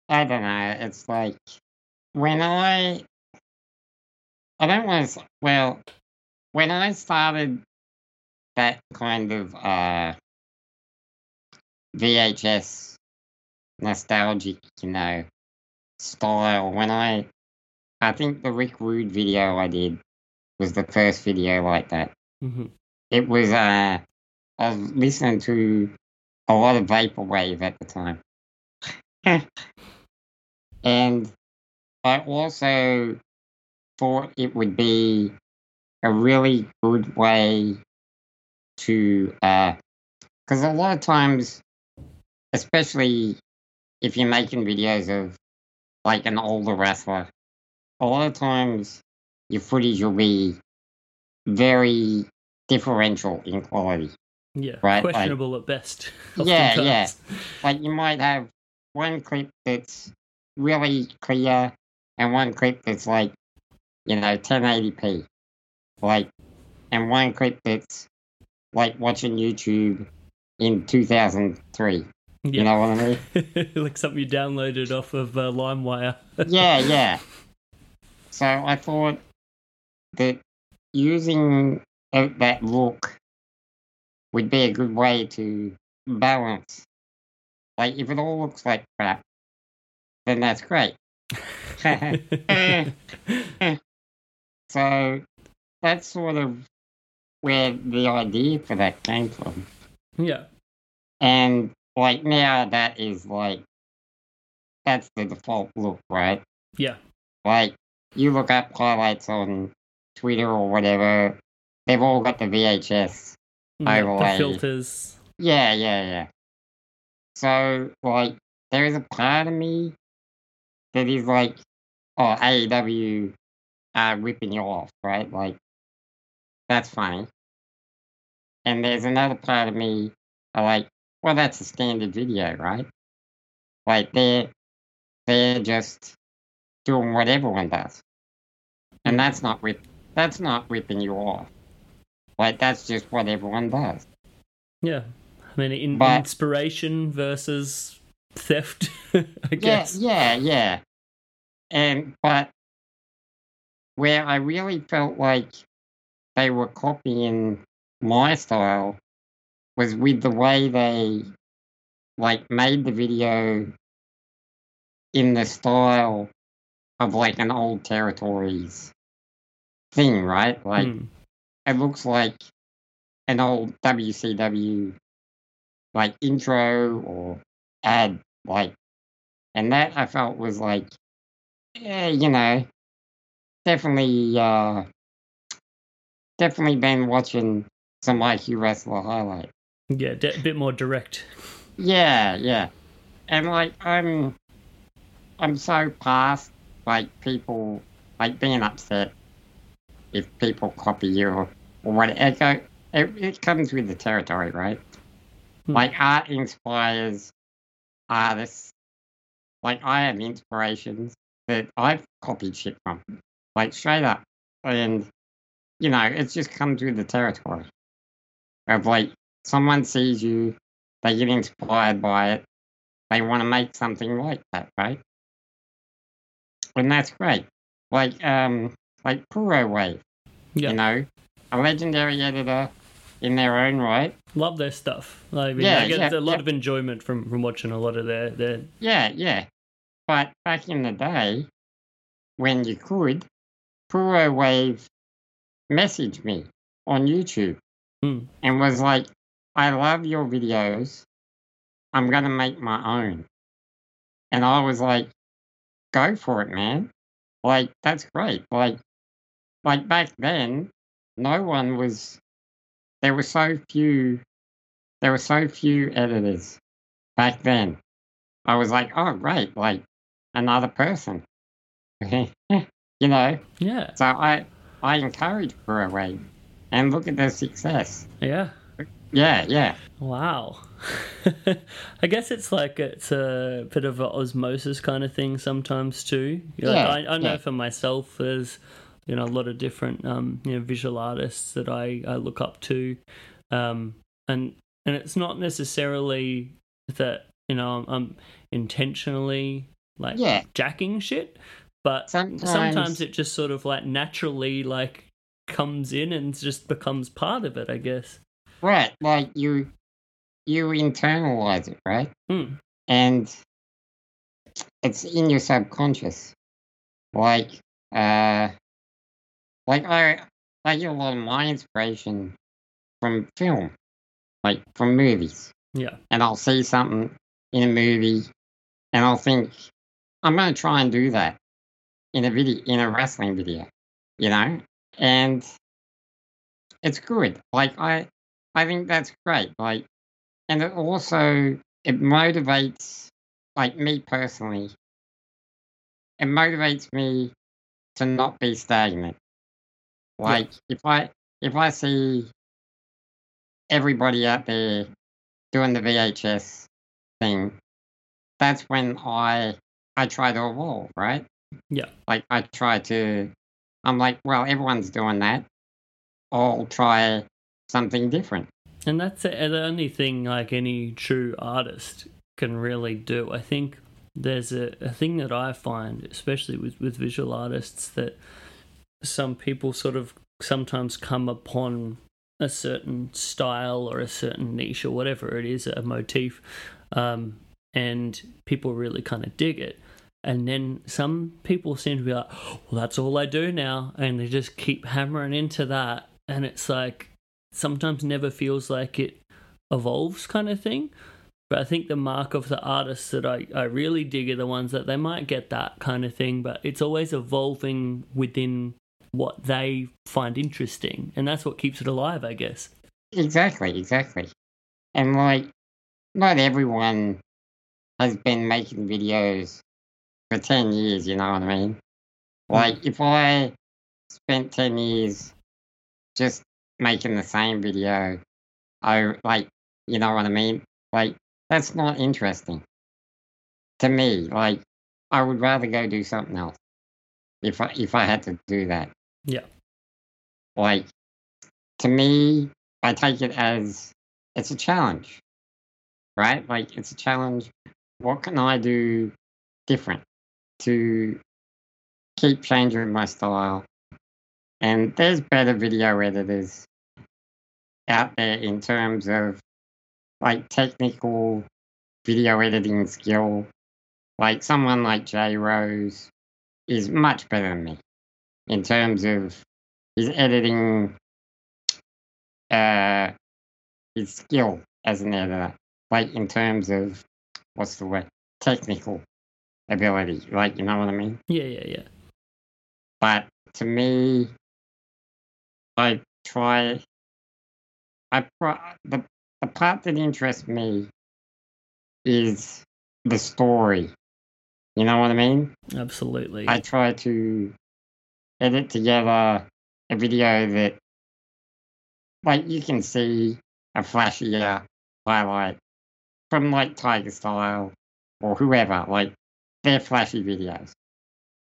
I don't know. It's like when I I don't want to. Well, when I started that kind of uh, VHS nostalgic, you know, style, when I I think the Rick Rude video I did was the first video like that. hmm It was uh, I was listening to a lot of vaporwave at the time. *laughs* and I also thought it would be a really good way to, uh, because a lot of times, especially if you're making videos of like an older wrestler, a lot of times your footage will be very differential in quality. Yeah, Right, like- questionable at best. *laughs* Yeah, yeah. Like you might have one clip that's really clear and one clip that's like, you know, 1080p. Like, and one clip that's like watching YouTube in 2003. Yeah. You know what I mean? *laughs* like something you downloaded off of uh, LimeWire. *laughs* yeah, yeah. So I thought that using uh, that look would be a good way to balance. Like, if it all looks like crap, then that's great. *laughs* so that's sort of where the idea for that came from. yeah. And like now, that is like, that's the default look, right? Yeah. Like, you look up highlights on Twitter or whatever, they've all got the VHS. Yeah, the filters. Yeah, yeah, yeah. So, like, there is a part of me that is like, oh, AEW are ripping you off, right? Like, that's funny. And there's another part of me, like, well, that's a standard video, right? Like, they're, they're just doing what everyone does. And that's not rip, that's not ripping you off. Like, that's just what everyone does. Yeah. I mean, in, But- inspiration versus theft, *laughs* I Yeah, guess. yeah, yeah. And but where I really felt like they were copying my style was with the way they like made the video in the style of like an old territories thing, right? Like Hmm. it looks like an old WCW like intro or ad, like, and that I felt was like, yeah, you know, definitely, uh, definitely been watching some IQ wrestler highlight. Yeah, de- a bit more direct. Yeah, yeah, and like I'm, I'm so past like people like being upset if people copy you or, or what. It, go, it it comes with the territory, right? Hmm. Like art inspires artists. Like I have inspirations that I've copied shit from, like straight up, and you know it's just comes with the territory of like someone sees you, they get inspired by it, they want to make something like that, right? And that's great. Like um, like Puro Wave, Yeah. you know, a legendary editor in their own right. Love their stuff. Like, I mean, Yeah, I get yeah, a lot yeah. of enjoyment from, from watching a lot of their, their Yeah, yeah. But back in the day, when you could, Puro Wave messaged me on YouTube Hmm. and was like, I love your videos. I'm going to make my own. And I was like, go for it, man. Like, that's great. Like, like back then, no one was, there were so few, there were so few editors back then. I was like, oh, great, like another person. *laughs* you know? Yeah. So I, I encourage Puro Wave and look at their success. Yeah. Yeah, yeah. Wow. *laughs* I guess it's like it's a bit of an osmosis kind of thing sometimes too. Like, Yeah, I, I know yeah. for myself, there's you know a lot of different um, you know visual artists that I, I look up to, um, and and it's not necessarily that you know I'm, I'm intentionally like Yeah. jacking shit. But Sometimes- sometimes it just sort of like naturally like comes in and just becomes part of it, I guess. Right, like you you internalize it, right? Hmm. And it's in your subconscious. Like uh like I I get a lot of my inspiration from film. Like from movies. Yeah. And I'll see something in a movie and I'll think, I'm gonna try and do that in a video in a wrestling video. You know? And it's good. Like I I think that's great. Like and it also it motivates like me personally. It motivates me to not be stagnant. Like if I if I see everybody out there doing the VHS thing, that's when I I try to evolve, right? Yeah. Like I try to I'm like, well, everyone's doing that. I'll try something different. And that's the only thing like any true artist can really do. I think there's a, a thing that I find, especially with, with visual artists, that some people sort of sometimes come upon a certain style or a certain niche or whatever it is, a motif, um, and people really kind of dig it. And then some people seem to be like, well, that's all I do now. And they just keep hammering into that. And it's like, sometimes never feels like it evolves kind of thing. But I think the mark of the artists that I, I really dig are the ones that they might get that kind of thing, but it's always evolving within what they find interesting. And that's what keeps it alive, I guess. Exactly, exactly. And like, not everyone has been making videos for 10 years, you know what I mean? Hmm. Like, if I spent 10 years just making the same video, I like, you know what I mean? Like, that's not interesting to me. Like, I would rather go do something else if I if I had to do that. Yeah. Like, to me, I take it as it's a challenge, right? Like, it's a challenge. What can I do different to keep changing my style? And there's better video editors out there in terms of like technical video editing skill. Like someone like Jay Rose is much better than me in terms of his editing, uh, his skill as an editor. Like in terms of what's the word, technical ability. right? you know what I mean? Yeah, yeah, yeah. But to me, I try. I the the part that interests me is the story. You know what I mean? Absolutely. I try to edit together a video that, like, you can see a flashier highlight from like Tiger Style or whoever. Like, they're flashy videos.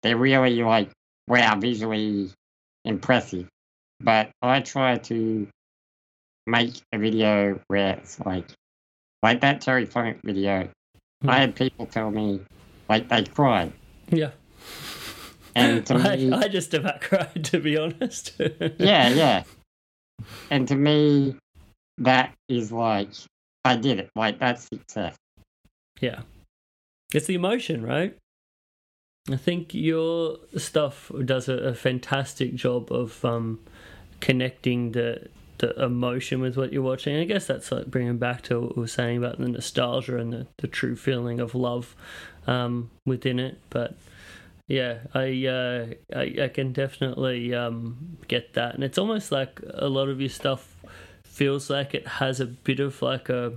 They're really like wow, visually impressive. But I try to make a video where it's like, like that Terry Funk video. I hmm. had people tell me, like, they cried. Yeah. And to *laughs* I, me, I just about *laughs* cried, to be honest. *laughs* yeah, yeah. And to me, that is like, I did it. Like, that's success. Yeah. It's the emotion, right? I think your stuff does a, a fantastic job of um, connecting the the emotion with what you're watching. I guess that's like bringing back to what we were saying about the nostalgia and the, the true feeling of love um, within it. But yeah, I, uh, I I can definitely um, get that, and it's almost like a lot of your stuff feels like it has a bit of like a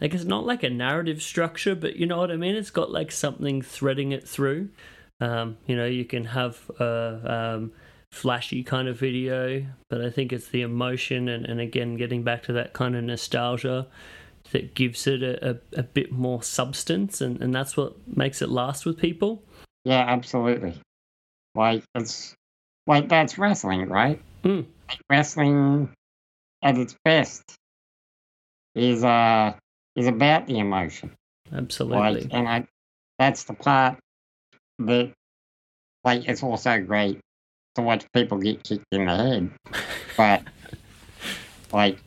like it's not like a narrative structure, but you know what I mean. It's got like something threading it through. Um, you know, you can have a um, flashy kind of video, but I think it's the emotion and, and again getting back to that kind of nostalgia that gives it a, a, a bit more substance, and, and that's what makes it last with people. Yeah, absolutely. Like, it's, like, that's wrestling, right? Mm. Like, wrestling at its best is, uh, is about the emotion. Absolutely. Like, and I, that's the part the like it's also great to watch people get kicked in the head, but *laughs* like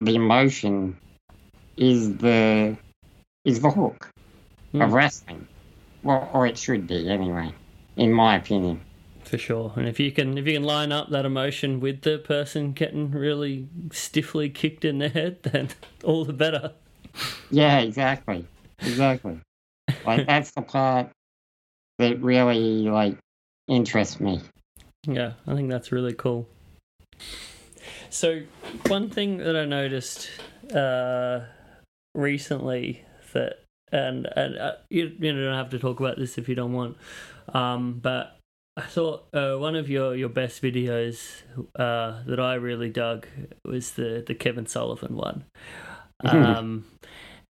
the emotion is the is the hook of Mm. wrestling. Well, or it should be anyway, in my opinion. For sure, and if you can if you can line up that emotion with the person getting really stiffly kicked in the head, *laughs* then all the better. Yeah, exactly, exactly. like *laughs* that's the part that really like interests me. Yeah, I think that's really cool. So, one thing that I noticed uh, recently that, and, and uh, you, you don't have to talk about this if you don't want, um, but I thought uh, one of your, your best videos uh, that I really dug was the, the Kevin Sullivan one. Um,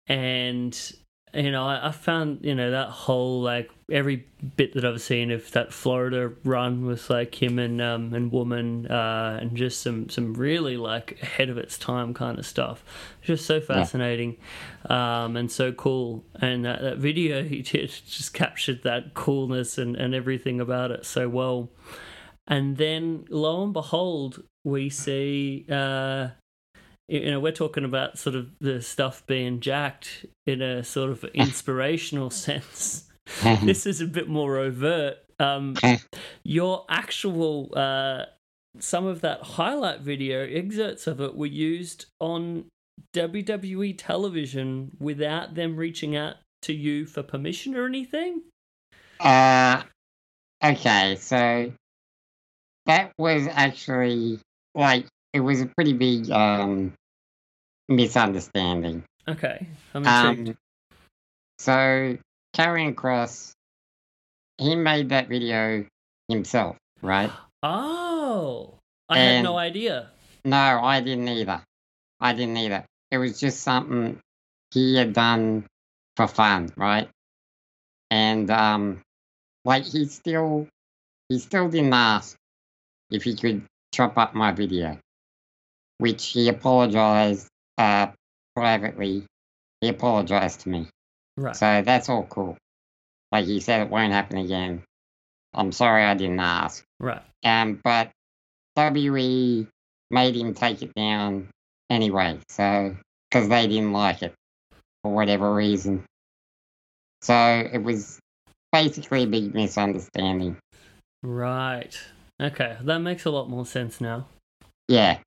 and you know, I, I found you know that whole like every bit that I've seen of that Florida run with like him and um and woman uh and just some some really like ahead of its time kind of stuff. Just so fascinating, um and so cool. And that, that video he *laughs* did just captured that coolness and and everything about it so well. And then lo and behold, we see uh you know we're talking about sort of the stuff being jacked in a sort of *laughs* inspirational sense. This is a bit more overt. Um your actual uh some of that highlight video excerpts of it were used on WWE television without them reaching out to you for permission or anything? Uh, okay, so that was actually like it was a pretty big um misunderstanding. okay i'm intrigued Um, so Karrion Kross, he made that video himself, right? *gasps* oh i had no idea No, I didn't either. I didn't either. It was just something he had done for fun, right? And um, like he still, he still didn't ask if he could chop up my video, which he apologized uh, privately. He apologized to me, right so that's all cool. Like he said, it won't happen again. I'm sorry I didn't ask. right Um, but WE made him take it down anyway, so because they didn't like it for whatever reason. So it was basically a big misunderstanding. Right. Okay, that makes a lot more sense now. Yeah,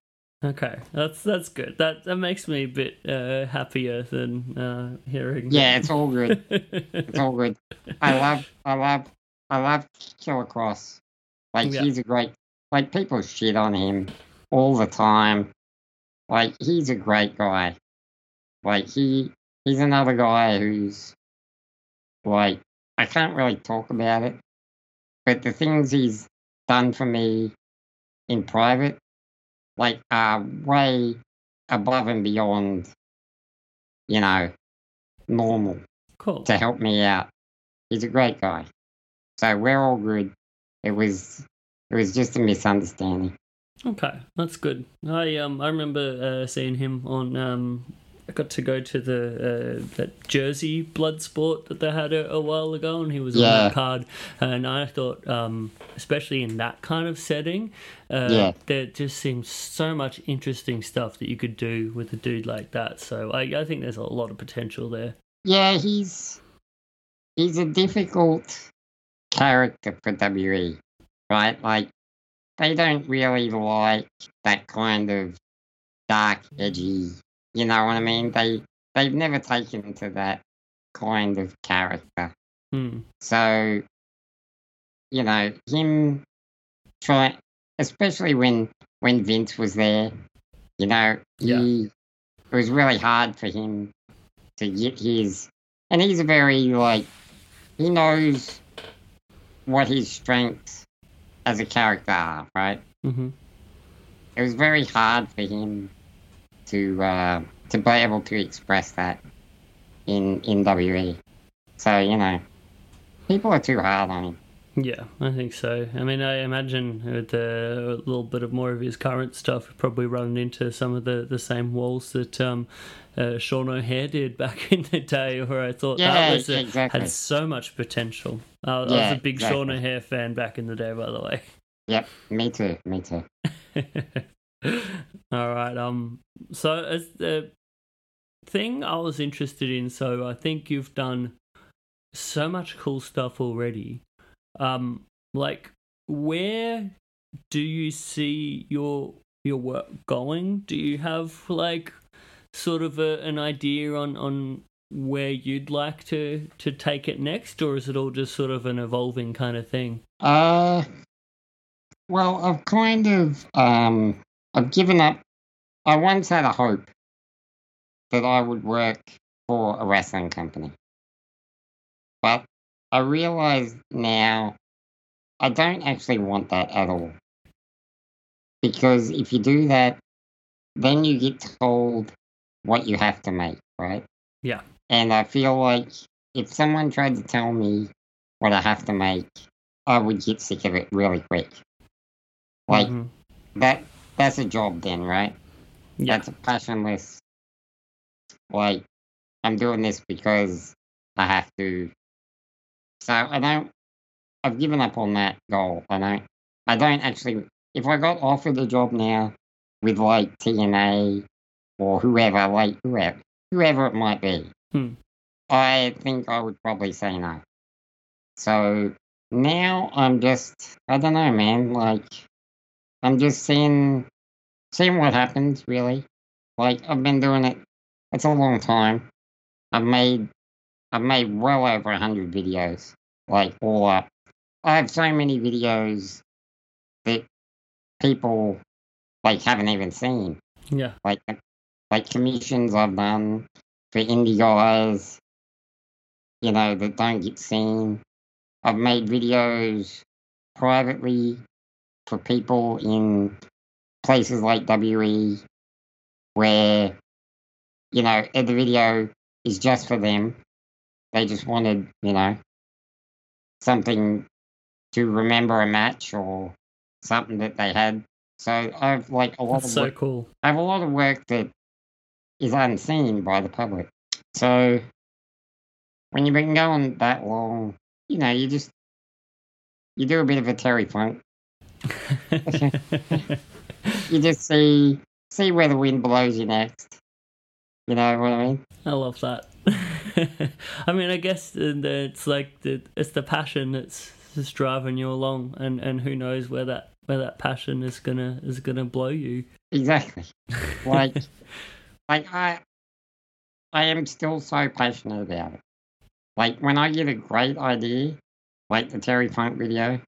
Okay, that's that's good. That that makes me a bit uh, happier than uh, hearing. yeah, it's all good. *laughs* It's all good. I love, I love, I love Killer Kross. Like Yeah. he's a great. Like people shit on him all the time. Like he's a great guy. Like he, he's another guy who's like I can't really talk about it, but the things he's done for me in private, like are way above and beyond, you know, normal cool. to help me out. He's a great guy. So we're all good. It was it was just a misunderstanding. Okay, that's good. I um I remember uh, seeing him on um I got to go to the uh, that Jersey blood sport that they had a, a while ago, and he was on that card. And I thought, um, especially in that kind of setting, uh, Yeah. there just seems so much interesting stuff that you could do with a dude like that. So I, I think there's a lot of potential there. Yeah, he's he's a difficult character for WE, right? Like they don't really like that kind of dark, edgy. You know what I mean? They they've never taken to that kind of character. Hmm. So, you know, him try, especially when when Vince was there, you know, he it was really hard for him to get his, and he's a very like he knows what his strengths as a character are, right? hmm It was very hard for him to uh, to be able to express that in in WE. So you know, people are too hard on him. Yeah, I think so. I mean, I imagine with a little bit of more of his current stuff, probably running into some of the, the same walls that um, uh, Sean O'Haire did back *laughs* in the day, where I thought Yeah, that was a, exactly. had so much potential. Uh, I Yeah, was a big exactly. Sean O'Haire fan back in the day, by the way. Yep, me too, me too. *laughs* *laughs* All right. Um. So as the thing I was interested in, so I think you've done so much cool stuff already. Um. Like, where do you see your your work going? Do you have like sort of a, an idea on on where you'd like to to take it next, or is it all just sort of an evolving kind of thing? Uh, well, I've kind of um, I've given up. I once had a hope that I would work for a wrestling company, but I realize now I don't actually want that at all. Because if you do that, then you get told what you have to make, right? Yeah. And I feel like if someone tried to tell me what I have to make, I would get sick of it really quick. Like Mhm. that that's a job then, right? Yeah. That's a passionless like I'm doing this because I have to. So I don't I've given up on that goal. I don't I don't actually if I got offered a job now with like TNA or whoever, like whoever whoever it might be, Hmm. I think I would probably say no. So now I'm just I don't know, man, like I'm just seeing seeing what happens really. Like I've been doing it it's a long time. I've made I've made well over a hundred videos. Like all up. I have so many videos that people like haven't even seen. Yeah. Like like commissions I've done for indie guys, you know, that don't get seen. I've made videos privately for people in places like WE where, you know, the video is just for them. They just wanted, you know, something to remember a match or something that they had. So I've like a lot That's of so work- cool. I have a lot of work that is unseen by the public. So when you've been going that long, you know, you just you do a bit of a Terry Funk. *laughs* You just see see where the wind blows you next. You know what I mean? I love that. *laughs* I mean, I guess it's like the it's the passion that's just driving you along, and, and who knows where that where that passion is gonna is gonna blow you. Exactly. *laughs* Like like I I am still so passionate about it. Like when I get a great idea, like the Terry Funk video,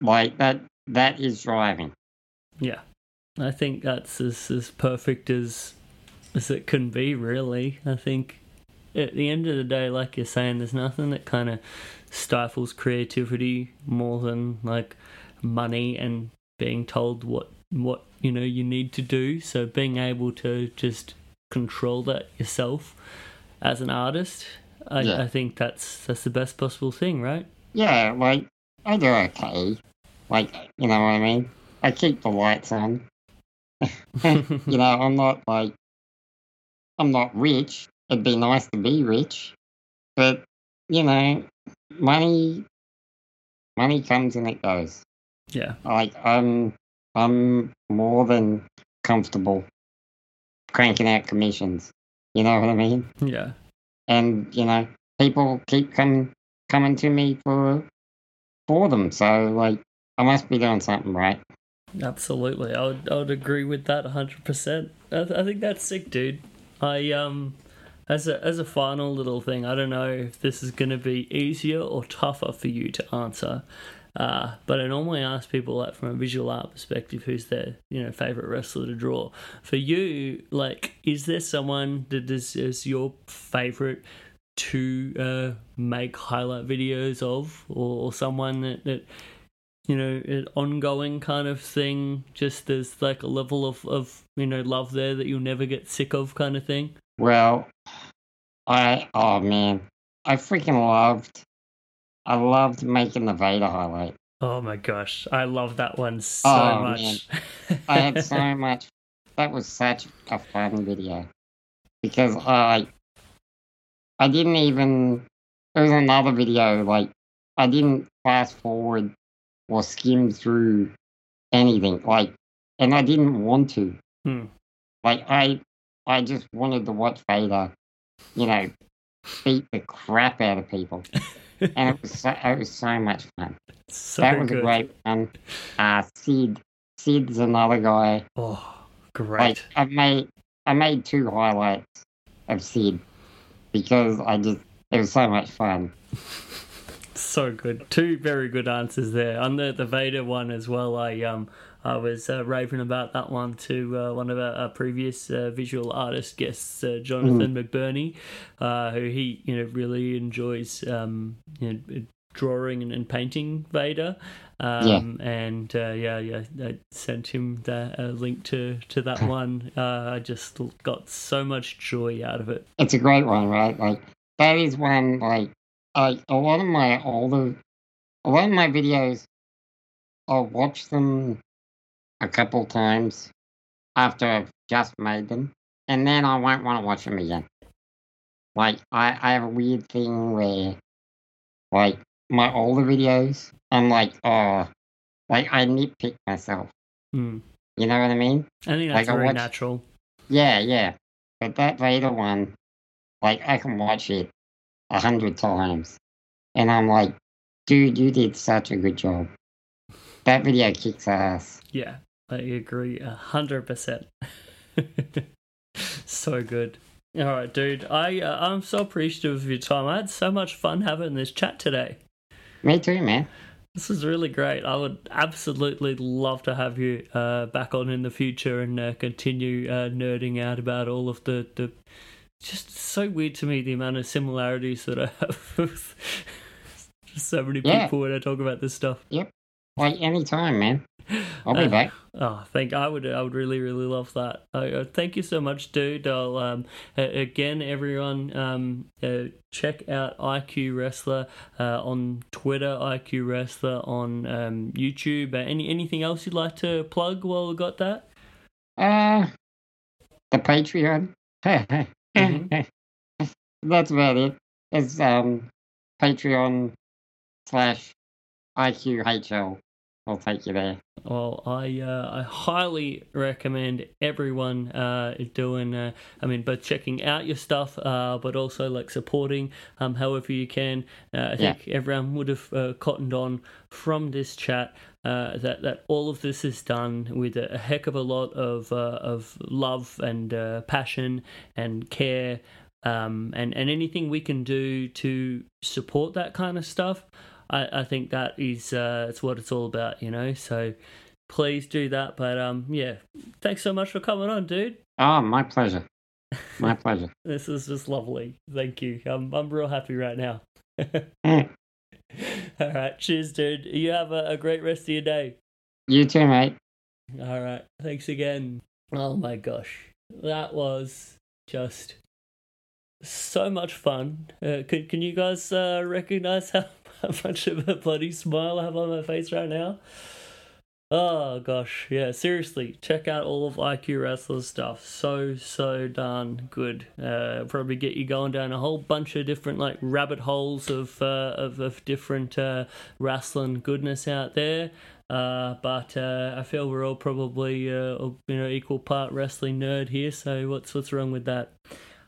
like that that is driving. Yeah, I think that's as as perfect as as it can be. Really, I think at the end of the day, like you're saying, there's nothing that kind of stifles creativity more than like money and being told what what you know you need to do. So being able to just control that yourself as an artist, I, Yeah. I think that's that's the best possible thing, right? Yeah, like I do okay. Like you know what I mean? I keep the lights on. *laughs* you know, I'm not like I'm not rich. It'd be nice to be rich. But, you know, money money comes and it goes. Yeah. Like I'm I'm more than comfortable cranking out commissions. You know what I mean? Yeah. And, you know, people keep coming coming to me for for them. So like I must be doing something right. Absolutely, I would, I would agree with that hundred percent. I, th- I think that's sick, dude. I um, as a as a final little thing, I don't know if this is going to be easier or tougher for you to answer, uh, but I normally ask people like from a visual art perspective, who's their you know favorite wrestler to draw. For you, like, is there someone that is, is your favorite to uh, make highlight videos of, or, or someone that, that you know, an ongoing kind of thing, just there's like a level of, of you know, love there that you'll never get sick of kind of thing? Well, I oh man, I freaking loved I loved making the Vader highlight. Oh my gosh, I love that one so Oh, much. I had so *laughs* much. That was such a fun video because I, I didn't even. There was another video like I didn't fast forward or skim through anything like, and I didn't want to. Hmm. Like I, I just wanted to watch Vader, you know, beat the crap out of people, *laughs* and it was so, it was so much fun. So that was good. a great one. Uh, Sid, Sid's another guy. Oh, great. Like I made, I made two highlights of Sid because I just it was so much fun. So good. Two very good answers there. On the, the Vader one as well, I um I was uh, raving about that one to uh, one of our, our previous uh, visual artist guests, uh, Jonathan McBurney, uh, who he you know really enjoys um you know, drawing and, and painting Vader. Um, and uh, yeah, yeah, I sent him the uh, link to to that one. Uh, I just got so much joy out of it. It's a great one, right? Like that is one like like a lot of my older, a lot of my videos, I'll watch them a couple times after I've just made them, and then I won't want to watch them again. Like I, I have a weird thing where, like my older videos, I'm like, oh, like I nitpick myself. Hmm. You know what I mean? I think that's Like, very watch- natural. Yeah, yeah. But that Vader one, like I can watch it a hundred times, and I'm like, dude, you did such a good job. That video kicks ass. Yeah, I agree a hundred percent. *laughs* So good. All right, dude. I uh, I'm so appreciative of your time. I had so much fun having this chat today. Me too, man. This is really great. I would absolutely love to have you uh, back on in the future and uh, continue uh, nerding out about all of the, the. Just so weird to me the amount of similarities that I have *laughs* with so many Yeah. people when I talk about this stuff. Yep. Like anytime, man. I'll be Uh, back. Oh, thank I would I would really really love that. Uh, uh, thank you so much, dude. I'll um again everyone um uh, check out IQ Wrestler uh, on Twitter, IQ Wrestler on um YouTube. Uh, any anything else you'd like to plug while we got that? Uh, the Patreon. *laughs* *laughs* That's about it. It's um Patreon slash IQHL. I'll take you there. Well, I uh, I highly recommend everyone uh, doing. Uh, I mean, both checking out your stuff, uh, but also like supporting, um, however you can. Uh, I Yeah. think everyone would have uh, cottoned on from this chat uh, that that all of this is done with a, a heck of a lot of uh, of love and uh, passion and care. Um, and, and anything we can do to support that kind of stuff, I, I think that is uh, it's what it's all about, you know. So please do that. But um, yeah, thanks so much for coming on, dude. Oh, my pleasure. My *laughs* pleasure. This is just lovely. Thank you. I'm I'm real happy right now. *laughs* Mm. All right, cheers, dude. You have a, a great rest of your day. You too, mate. All right, thanks again. Oh my gosh, that was just so much fun. Uh, can can you guys uh, recognize how, *laughs* how much of a bloody smile I have on my face right now? Oh gosh, yeah. Seriously, check out all of IQ Wrestler's stuff. So so darn good. Uh, probably get you going down a whole bunch of different like rabbit holes of uh, of, of different uh, wrestling goodness out there. Uh, but uh, I feel we're all probably uh, you know equal part wrestling nerd here. So what's what's wrong with that?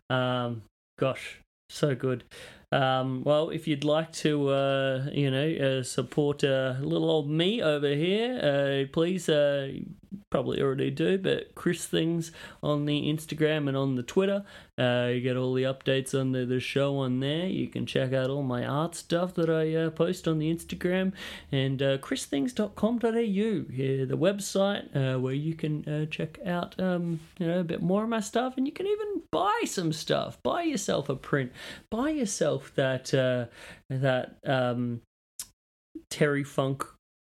Um, gosh, so good. Um, well, if you'd like to, uh, you know, uh, support uh, little old me over here, uh, please, uh, probably already do, but Chris Things on the Instagram and on the Twitter. Uh, you get all the updates on the, the show on there. You can check out all my art stuff that I uh, post on the Instagram and uh, christhings.com.au, yeah, the website uh, where you can uh, check out, um, you know, a bit more of my stuff, and you can even buy some stuff. Buy yourself a print. Buy yourself that uh, that um, Terry Funk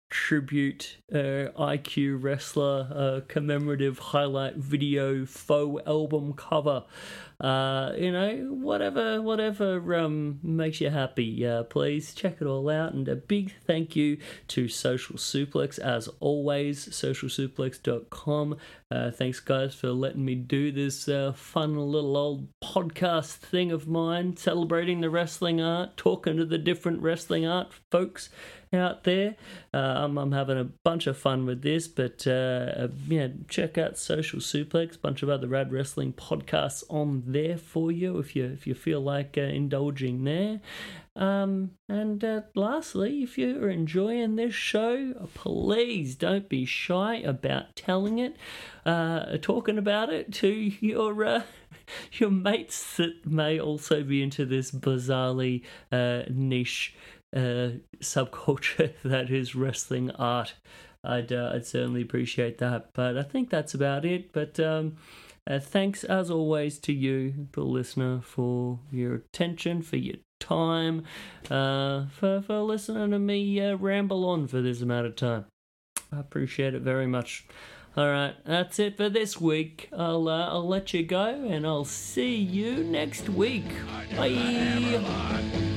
tribute uh, IQ wrestler uh, commemorative highlight video faux album cover. Uh, you know, whatever, whatever um, makes you happy. Uh, please check it all out. And a big thank you to Social Suplex as always. SocialSuplex.com. Uh, thanks, guys, for letting me do this uh, fun little old podcast thing of mine, celebrating the wrestling art, talking to the different wrestling art folks *laughs* out there. Uh, I'm, having a bunch of fun with this, but uh, yeah, check out Social Suplex, bunch of other rad wrestling podcasts on there for you if you if you feel like uh, indulging there. Um, and uh, lastly, if you're enjoying this show, please don't be shy about telling it, uh, talking about it to your uh, *laughs* your mates that may also be into this bizarrely uh, niche subculture *laughs* that is wrestling art. I'd uh, I'd certainly appreciate that. But I think that's about it. But um, uh, thanks as always to you, the listener, for your attention, for your time, uh, for for listening to me uh, ramble on for this amount of time. I appreciate it very much. All right, that's it for this week. I'll uh, I'll let you go, and I'll see you next week. Bye.